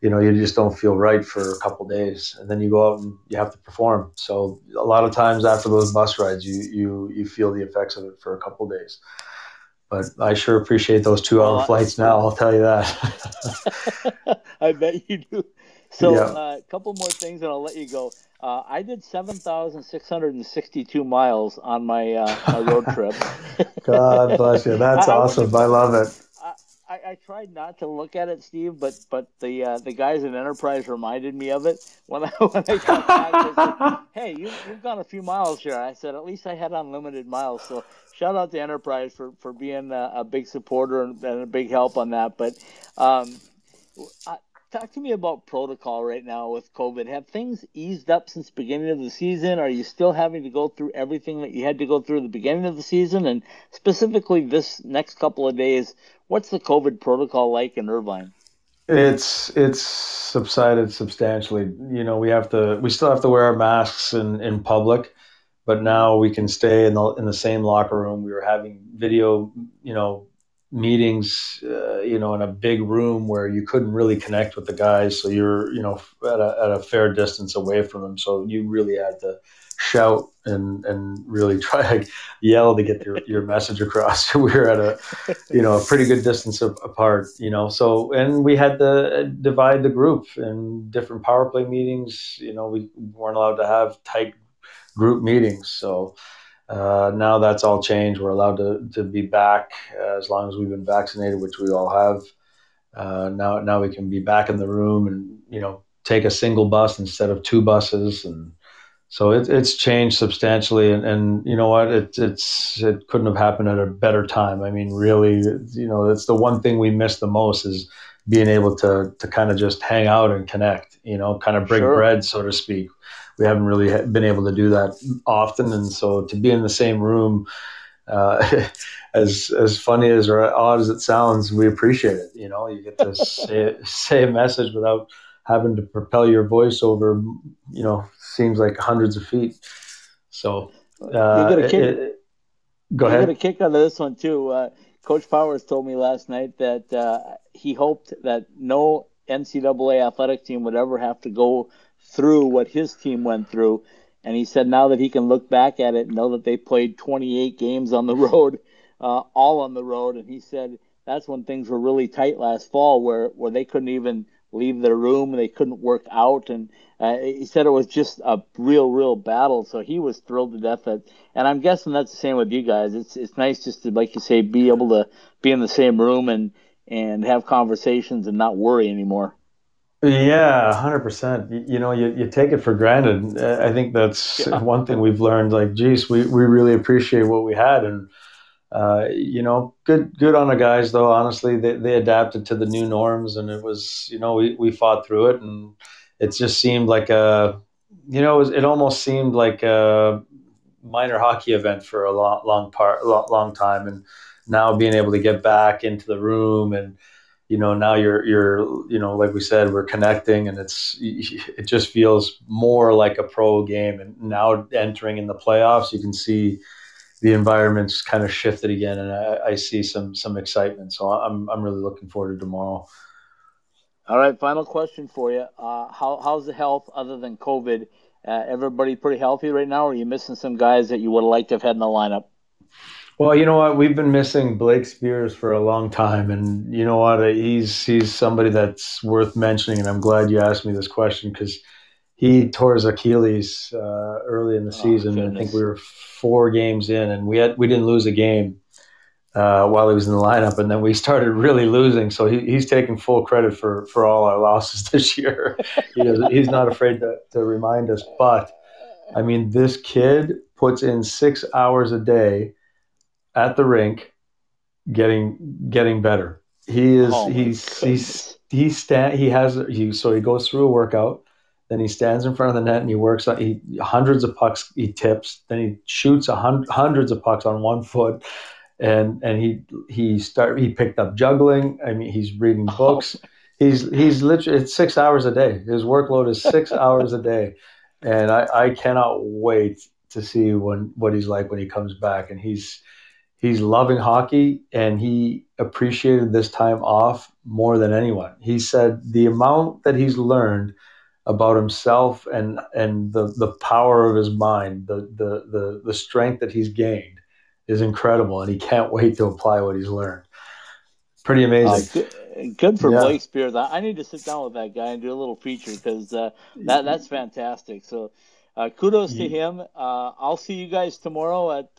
you know, you just don't feel right for a couple days, and then you go out and you have to perform. So a lot of times after those bus rides, you you you feel the effects of it for a couple days. But I sure appreciate those two-hour well, flights now. I'll tell you that. I bet you do. So Yeah. a uh, couple more things, and I'll let you go. Uh, I did seven thousand six hundred and sixty-two miles on my uh, my road trip. God bless you. That's I- I awesome. wouldn't- I love it. I, I tried not to look at it, Steve, but but the uh, the guys at Enterprise reminded me of it when I when I got back. Hey, you you've gone a few miles here. I said, at least I had unlimited miles. So shout out to Enterprise for for being a, a big supporter and, and a big help on that. But um, uh, talk to me about protocol right now with COVID. Have things eased up since beginning of the season? Are you still having to go through everything that you had to go through the beginning of the season? And specifically this next couple of days, what's the COVID protocol like in Irvine? It's it's subsided substantially. You know, we have to we still have to wear our masks in, in public, but now we can stay in the in the same locker room. We were having video, you know, meetings, uh, you know, in a big room where you couldn't really connect with the guys, so you're, you know, at a, at a fair distance away from them. So you really had to shout and and really try to yell to get your, your message across. we were at a you know a pretty good distance apart. You know, so and we had to divide the group in different power play meetings. You know, we weren't allowed to have tight group meetings. So uh, now that's all changed. We're allowed to, to be back uh, as long as we've been vaccinated, which we all have. Uh, now now we can be back in the room and you know take a single bus instead of two buses and so it, it's changed substantially and, and you know what it, it's it couldn't have happened at a better time i mean really you know it's the one thing we miss the most is being able to to kind of just hang out and connect you know kind of break Sure. bread so to speak we haven't really been able to do that often. And so to be in the same room uh, as as funny as or odd as it sounds we appreciate it. You know you get to say, say a message without having to propel your voice over you know seems like hundreds of feet. So uh, You get a kick- it- go I ahead. got a kick out of this one too. Uh, Coach Powers told me last night that uh, he hoped that no NCAA athletic team would ever have to go through what his team went through. And he said now that he can look back at it and know that they played 28 games on the road, uh, all on the road. And he said that's when things were really tight last fall, where where they couldn't even leave their room, they couldn't work out, and uh, he said it was just a real, real battle. So he was thrilled to death that and I'm guessing that's the same with you guys. It's it's nice just to, like you say, be able to be in the same room and and have conversations and not worry anymore. Yeah, hundred percent. You know, you, you take it for granted. I think that's Yeah. one thing we've learned. Like, geez, we, we really appreciate what we had, and uh, you know, good good on the guys though. Honestly, they, they adapted to the new norms, and it was you know we, we fought through it, and it just seemed like a you know it, was, it almost seemed like a minor hockey event for a long long part long, long time, and now being able to get back into the room and you know now you're you're you know like we said we're connecting and it's it just feels more like a pro game and now entering in the playoffs you can see the environment's kind of shifted again and I, I see some some excitement so I'm I'm really looking forward to tomorrow All right, final question for you. Uh, how how's the health other than COVID? Uh, everybody pretty healthy right now, or are you missing some guys that you would have liked to have had in the lineup? Well, you know what? We've been missing Blake Speers for a long time, and you know what? He's he's somebody that's worth mentioning, and I'm glad you asked me this question because he tore his Achilles uh, early in the Oh, season. I think we were four games in, and we had we didn't lose a game uh, while he was in the lineup, and then we started really losing. So he, he's taking full credit for for all our losses this year. he does, he's not afraid to, to remind us, but I mean, this kid puts in six hours a day at the rink, getting getting better. He is Oh, he's he's he stand he has he so he goes through a workout, then he stands in front of the net and he works on he hundreds of pucks he tips, then he shoots a hun- hundreds of pucks on one foot. And and he he start he picked up juggling. I mean he's reading Oh, books. He's he's literally it's six hours a day. His workload is six hours a day, and I, I cannot wait to see when what he's like when he comes back. And he's he's loving hockey, and he appreciated this time off more than anyone. He said the amount that he's learned about himself and and the the power of his mind, the the the, the strength that he's gained is incredible, and he can't wait to apply what he's learned. pretty amazing. Uh, good, good, for yeah. Blake Speers. I, I, need to sit down with that guy and do a little feature because uh, that that's fantastic. So uh, kudos to him. Uh, I'll see you guys tomorrow at.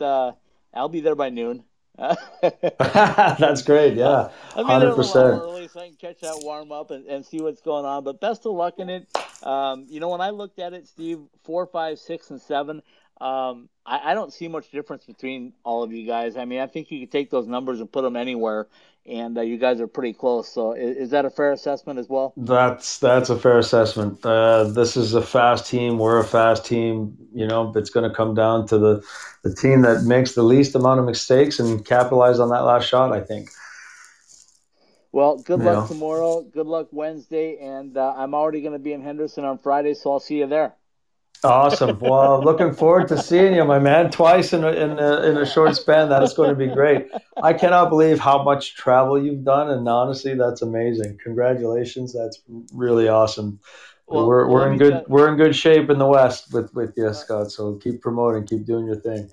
I'll be there by noon. That's great. Yeah, hundred percent. Early, so I can catch that warm up and, and see what's going on. But best of luck in it. Um, you know, when I looked at it, Steve, four, five, six, and seven. Um, I, I, don't see much difference between all of you guys. I mean, I think you could take those numbers and put them anywhere, and uh, you guys are pretty close. So, is, is, that a fair assessment as well? That's that's a fair assessment. Uh, this is a fast team. We're a fast team. You know, it's going to come down to the the team that makes the least amount of mistakes and capitalize on that last shot. I think. Well, good you luck know. tomorrow. Good luck Wednesday, and uh, I'm already going to be in Henderson on Friday, so I'll see you there. Awesome. Well, looking forward to seeing you, my man, twice in a, in a, in a short span. That is going to be great. I cannot believe how much travel you've done, and honestly, that's amazing. Congratulations. That's really awesome. Well, we're we're in good we're in good shape in the West with with you, Scott. So keep promoting, keep doing your thing.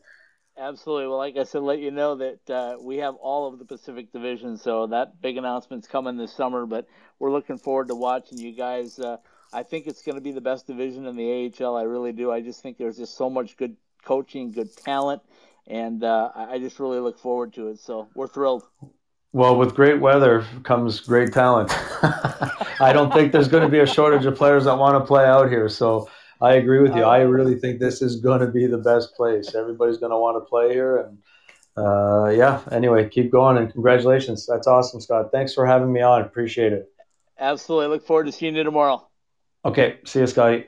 Absolutely. Well, like I said, let you know that uh, we have all of the Pacific Division, so that big announcement's coming this summer. But we're looking forward to watching you guys. Uh, I think it's going to be the best division in the AHL. I really do. I just think there's just so much good coaching, good talent, and uh, I just really look forward to it. So we're thrilled. Well, with great weather comes great talent. I don't think there's going to be a shortage of players that want to play out here. So I agree with you. I really think this is going to be the best place. Everybody's going to want to play here, and uh, yeah. Anyway, keep going and congratulations. That's awesome, Scott. Thanks for having me on. Appreciate it. Absolutely. Look forward to seeing you tomorrow. Okay. See you, Scotty.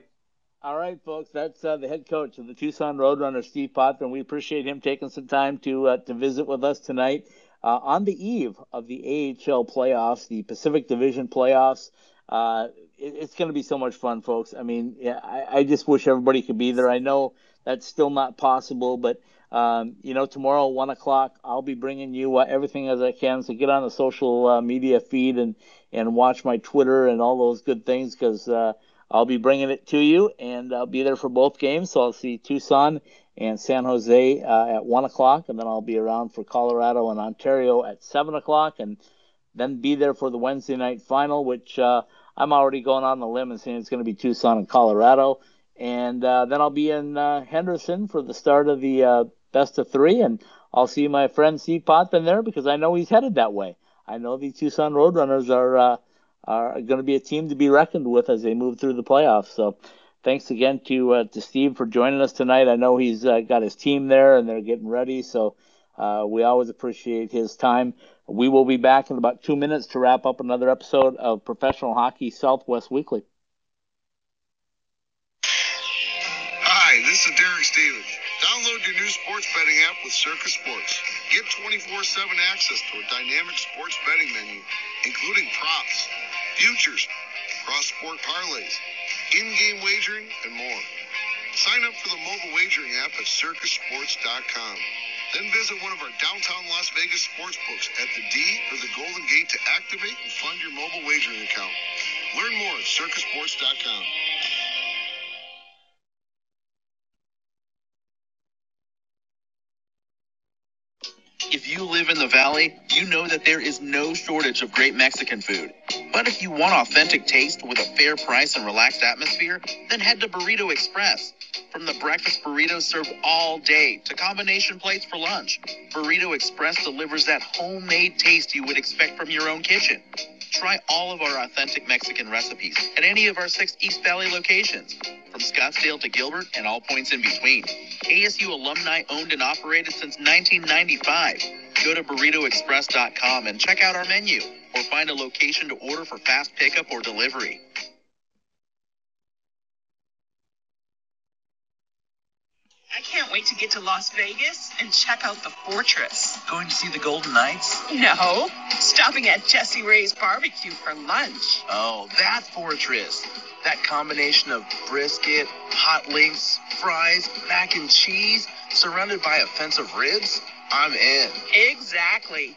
All right, folks. That's uh, the head coach of the Tucson Roadrunners, Steve Potvin. We appreciate him taking some time to uh, to visit with us tonight uh, on the eve of the AHL playoffs, the Pacific Division playoffs. Uh, it, it's going to be so much fun, folks. I mean, yeah, I, I, just wish everybody could be there. I know that's still not possible, but um, you know, tomorrow one o'clock, I'll be bringing you uh, everything as I can. So get on the social uh, media feed and and watch my Twitter and all those good things because uh, I'll be bringing it to you, and I'll be there for both games. So I'll see Tucson and San Jose uh, at one o'clock, and then I'll be around for Colorado and Ontario at seven o'clock, and then be there for the Wednesday night final, which uh, I'm already going on the limb and saying it's going to be Tucson and Colorado. And uh, then I'll be in uh, Henderson for the start of the uh, best of three, and I'll see my friend Steve Potvin there because I know he's headed that way. I know the Tucson Roadrunners are uh, are going to be a team to be reckoned with as they move through the playoffs. So, thanks again to uh, to Steve for joining us tonight. I know he's uh, got his team there and they're getting ready, so we always appreciate his time. We will be back in about two minutes to wrap up another episode of Professional Hockey Southwest Weekly. Sports betting app with Circa Sports. Get 24 7 access to a dynamic sports betting menu, including props, futures, cross sport parlays, in game wagering, and more. Sign up for the mobile wagering app at circasports.com. Then visit one of our downtown Las Vegas sports books at the D or the Golden Gate to activate and fund your mobile wagering account. Learn more at circasports.com. If you live in the valley, you know that there is no shortage of great Mexican food. But if you want authentic taste with a fair price and relaxed atmosphere, then head to Burrito Express. From the breakfast burritos served all day to combination plates for lunch, Burrito Express delivers that homemade taste you would expect from your own kitchen. Try all of our authentic Mexican recipes at any of our six East Valley locations, from Scottsdale to Gilbert and all points in between. ASU alumni owned and operated since 1995. Go to burritoexpress.com and check out our menu or find a location to order for fast pickup or delivery. I can't wait to get to Las Vegas and check out the fortress. Going to see the Golden Knights? No, stopping at Jessie Rae's barbecue for lunch. Oh, that fortress. That combination of brisket, hot links, fries, mac and cheese, surrounded by a fence of ribs? I'm in. Exactly.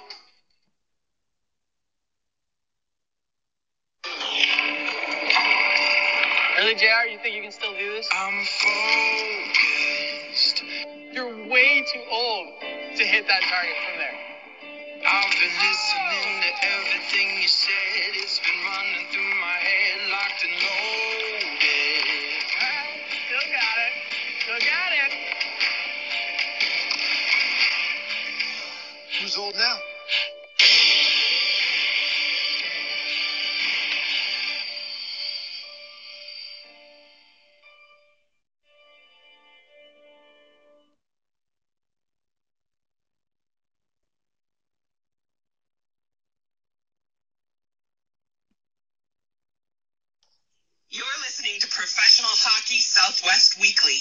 Really, JR? You think you can still do this? I'm focused. You're way too old to hit that target from there. I've been listening to everything you said. It's been running through my head, locked and loaded. Still got it. Still got it. Who's old now? Weekly.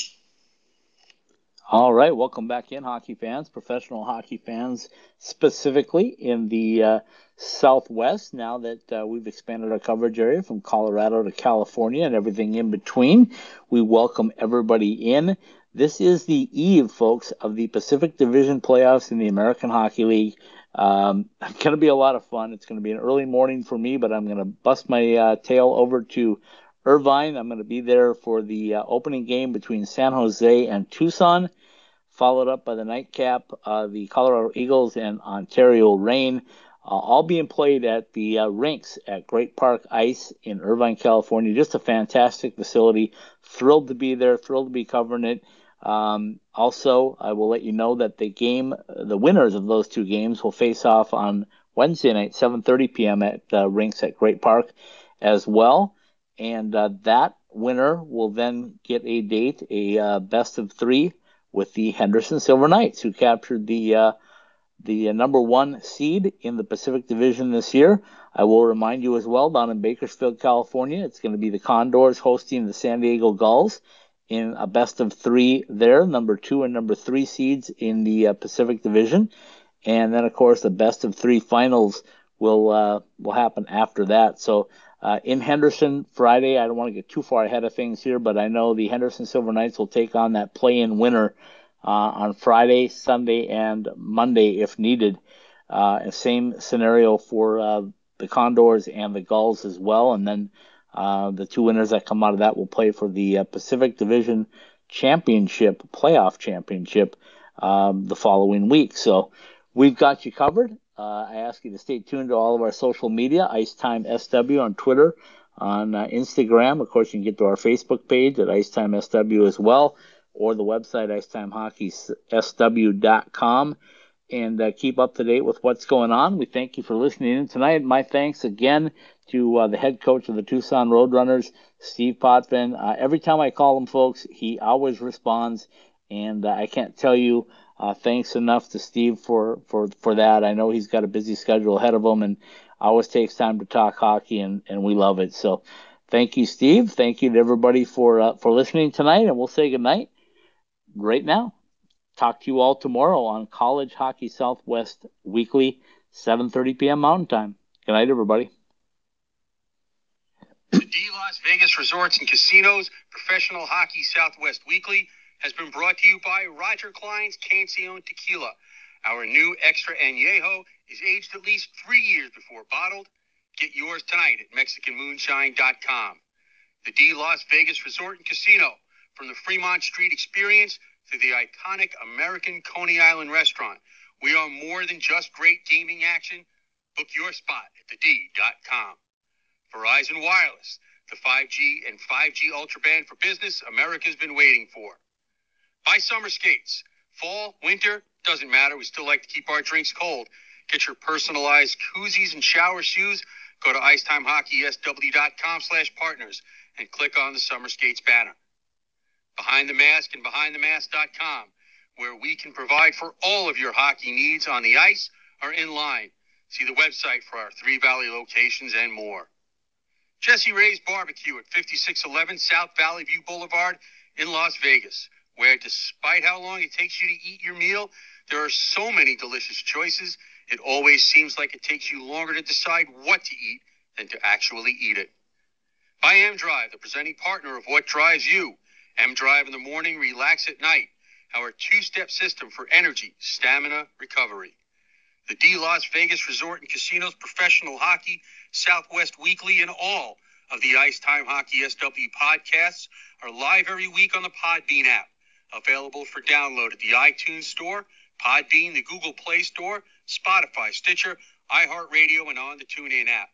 All right, welcome back in, hockey fans, professional hockey fans, specifically in the uh, Southwest. Now that uh, we've expanded our coverage area from Colorado to California and everything in between, we welcome everybody in. This is the eve, folks, of the Pacific Division playoffs in the American Hockey League. Um, it's going to be a lot of fun. It's going to be an early morning for me, but I'm going to bust my uh, tail over to Irvine. I'm going to be there for the uh, opening game between San Jose and Tucson, followed up by the nightcap, uh, the Colorado Eagles and Ontario Reign, uh, all being played at the uh, rinks at Great Park Ice in Irvine, California. Just a fantastic facility. Thrilled to be there. Thrilled to be covering it. Um, also, I will let you know that the game, the winners of those two games, will face off on Wednesday night, 7:30 p.m. at uh, rinks at Great Park, as well and uh, that winner will then get a date, a uh, best of three with the Henderson Silver Knights, who captured the uh, the number one seed in the Pacific Division this year. I will remind you as well, down in Bakersfield, California, it's going to be the Condors hosting the San Diego Gulls in a best of three there, number two and number three seeds in the uh, Pacific Division, and then of course the best of three finals will uh, will happen after that. So uh, in Henderson Friday. I don't want to get too far ahead of things here, but I know the Henderson Silver Knights will take on that play-in winner uh, on Friday, Sunday, and Monday if needed. Uh, same scenario for uh, the Condors and the Gulls as well, and then uh, the two winners that come out of that will play for the uh, Pacific Division Championship, playoff championship, um, the following week. So we've got you covered. Uh, I ask you to stay tuned to all of our social media, Icetime SW on Twitter, on uh, Instagram. Of course, you can get to our Facebook page at Icetime SW as well, or the website IcetimeHockeySW.com, and uh, keep up to date with what's going on. We thank you for listening in tonight. My thanks again to uh, the head coach of the Tucson Roadrunners, Steve Potvin. Uh, every time I call him, folks, he always responds, and uh, I can't tell you uh, thanks enough to Steve for, for, for that. I know he's got a busy schedule ahead of him and always takes time to talk hockey, and, and we love it. So thank you, Steve. Thank you to everybody for uh, for listening tonight, and we'll say goodnight right now. Talk to you all tomorrow on College Hockey Southwest Weekly, 7:30 p.m. Mountain Time. Good night, everybody. D Las Vegas Resorts and Casinos Professional Hockey Southwest Weekly has been brought to you by Roger Clyne's Cancion Tequila. Our new extra añejo is aged at least three years before bottled. Get yours tonight at MexicanMoonshine.com. The D Las Vegas Resort and Casino, from the Fremont Street Experience to the iconic American Coney Island Restaurant. We are more than just great gaming action. Book your spot at thed.com. Verizon Wireless, the 5G and 5G Ultra Band for business America's been waiting for. Buy summer skates. Fall, winter, doesn't matter. We still like to keep our drinks cold. Get your personalized koozies and shower shoes. Go to IcetimeHockeySW.com slash partners and click on the summer skates banner. Behind the Mask and BehindTheMask.com, where we can provide for all of your hockey needs on the ice or in line. See the website for our Three Valley locations and more. Jessie Rae's Barbecue at 5611 South Valley View Boulevard in Las Vegas, where despite how long it takes you to eat your meal, there are so many delicious choices, it always seems like it takes you longer to decide what to eat than to actually eat it. By M Drive, the presenting partner of What Drives You. M Drive in the morning, relax at night. Our two step system for energy, stamina, recovery. The D Las Vegas Resort and Casinos Professional Hockey Southwest Weekly and all of the Ice Time Hockey SW podcasts are live every week on the Podbean app, available for download at the iTunes Store, Podbean, the Google Play Store, Spotify, Stitcher, iHeartRadio, and on the TuneIn app.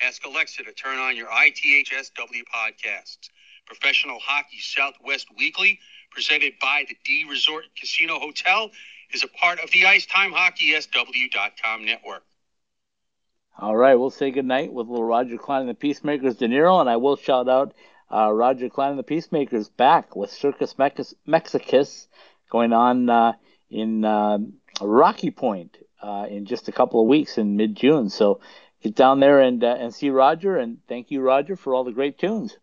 Ask Alexa to turn on your ITHSW podcasts. Professional Hockey Southwest Weekly, presented by the D Resort Casino Hotel, is a part of the IcetimeHockeySW.com network. All right, we'll say goodnight with little Roger Clyne and the Peacemakers De Niro, and I will shout out uh, Roger Clyne and the Peacemakers back with Circus Mex- Mexicus going on uh, in uh, Rocky Point uh, in just a couple of weeks in mid June. So get down there and uh, and see Roger, and thank you, Roger, for all the great tunes.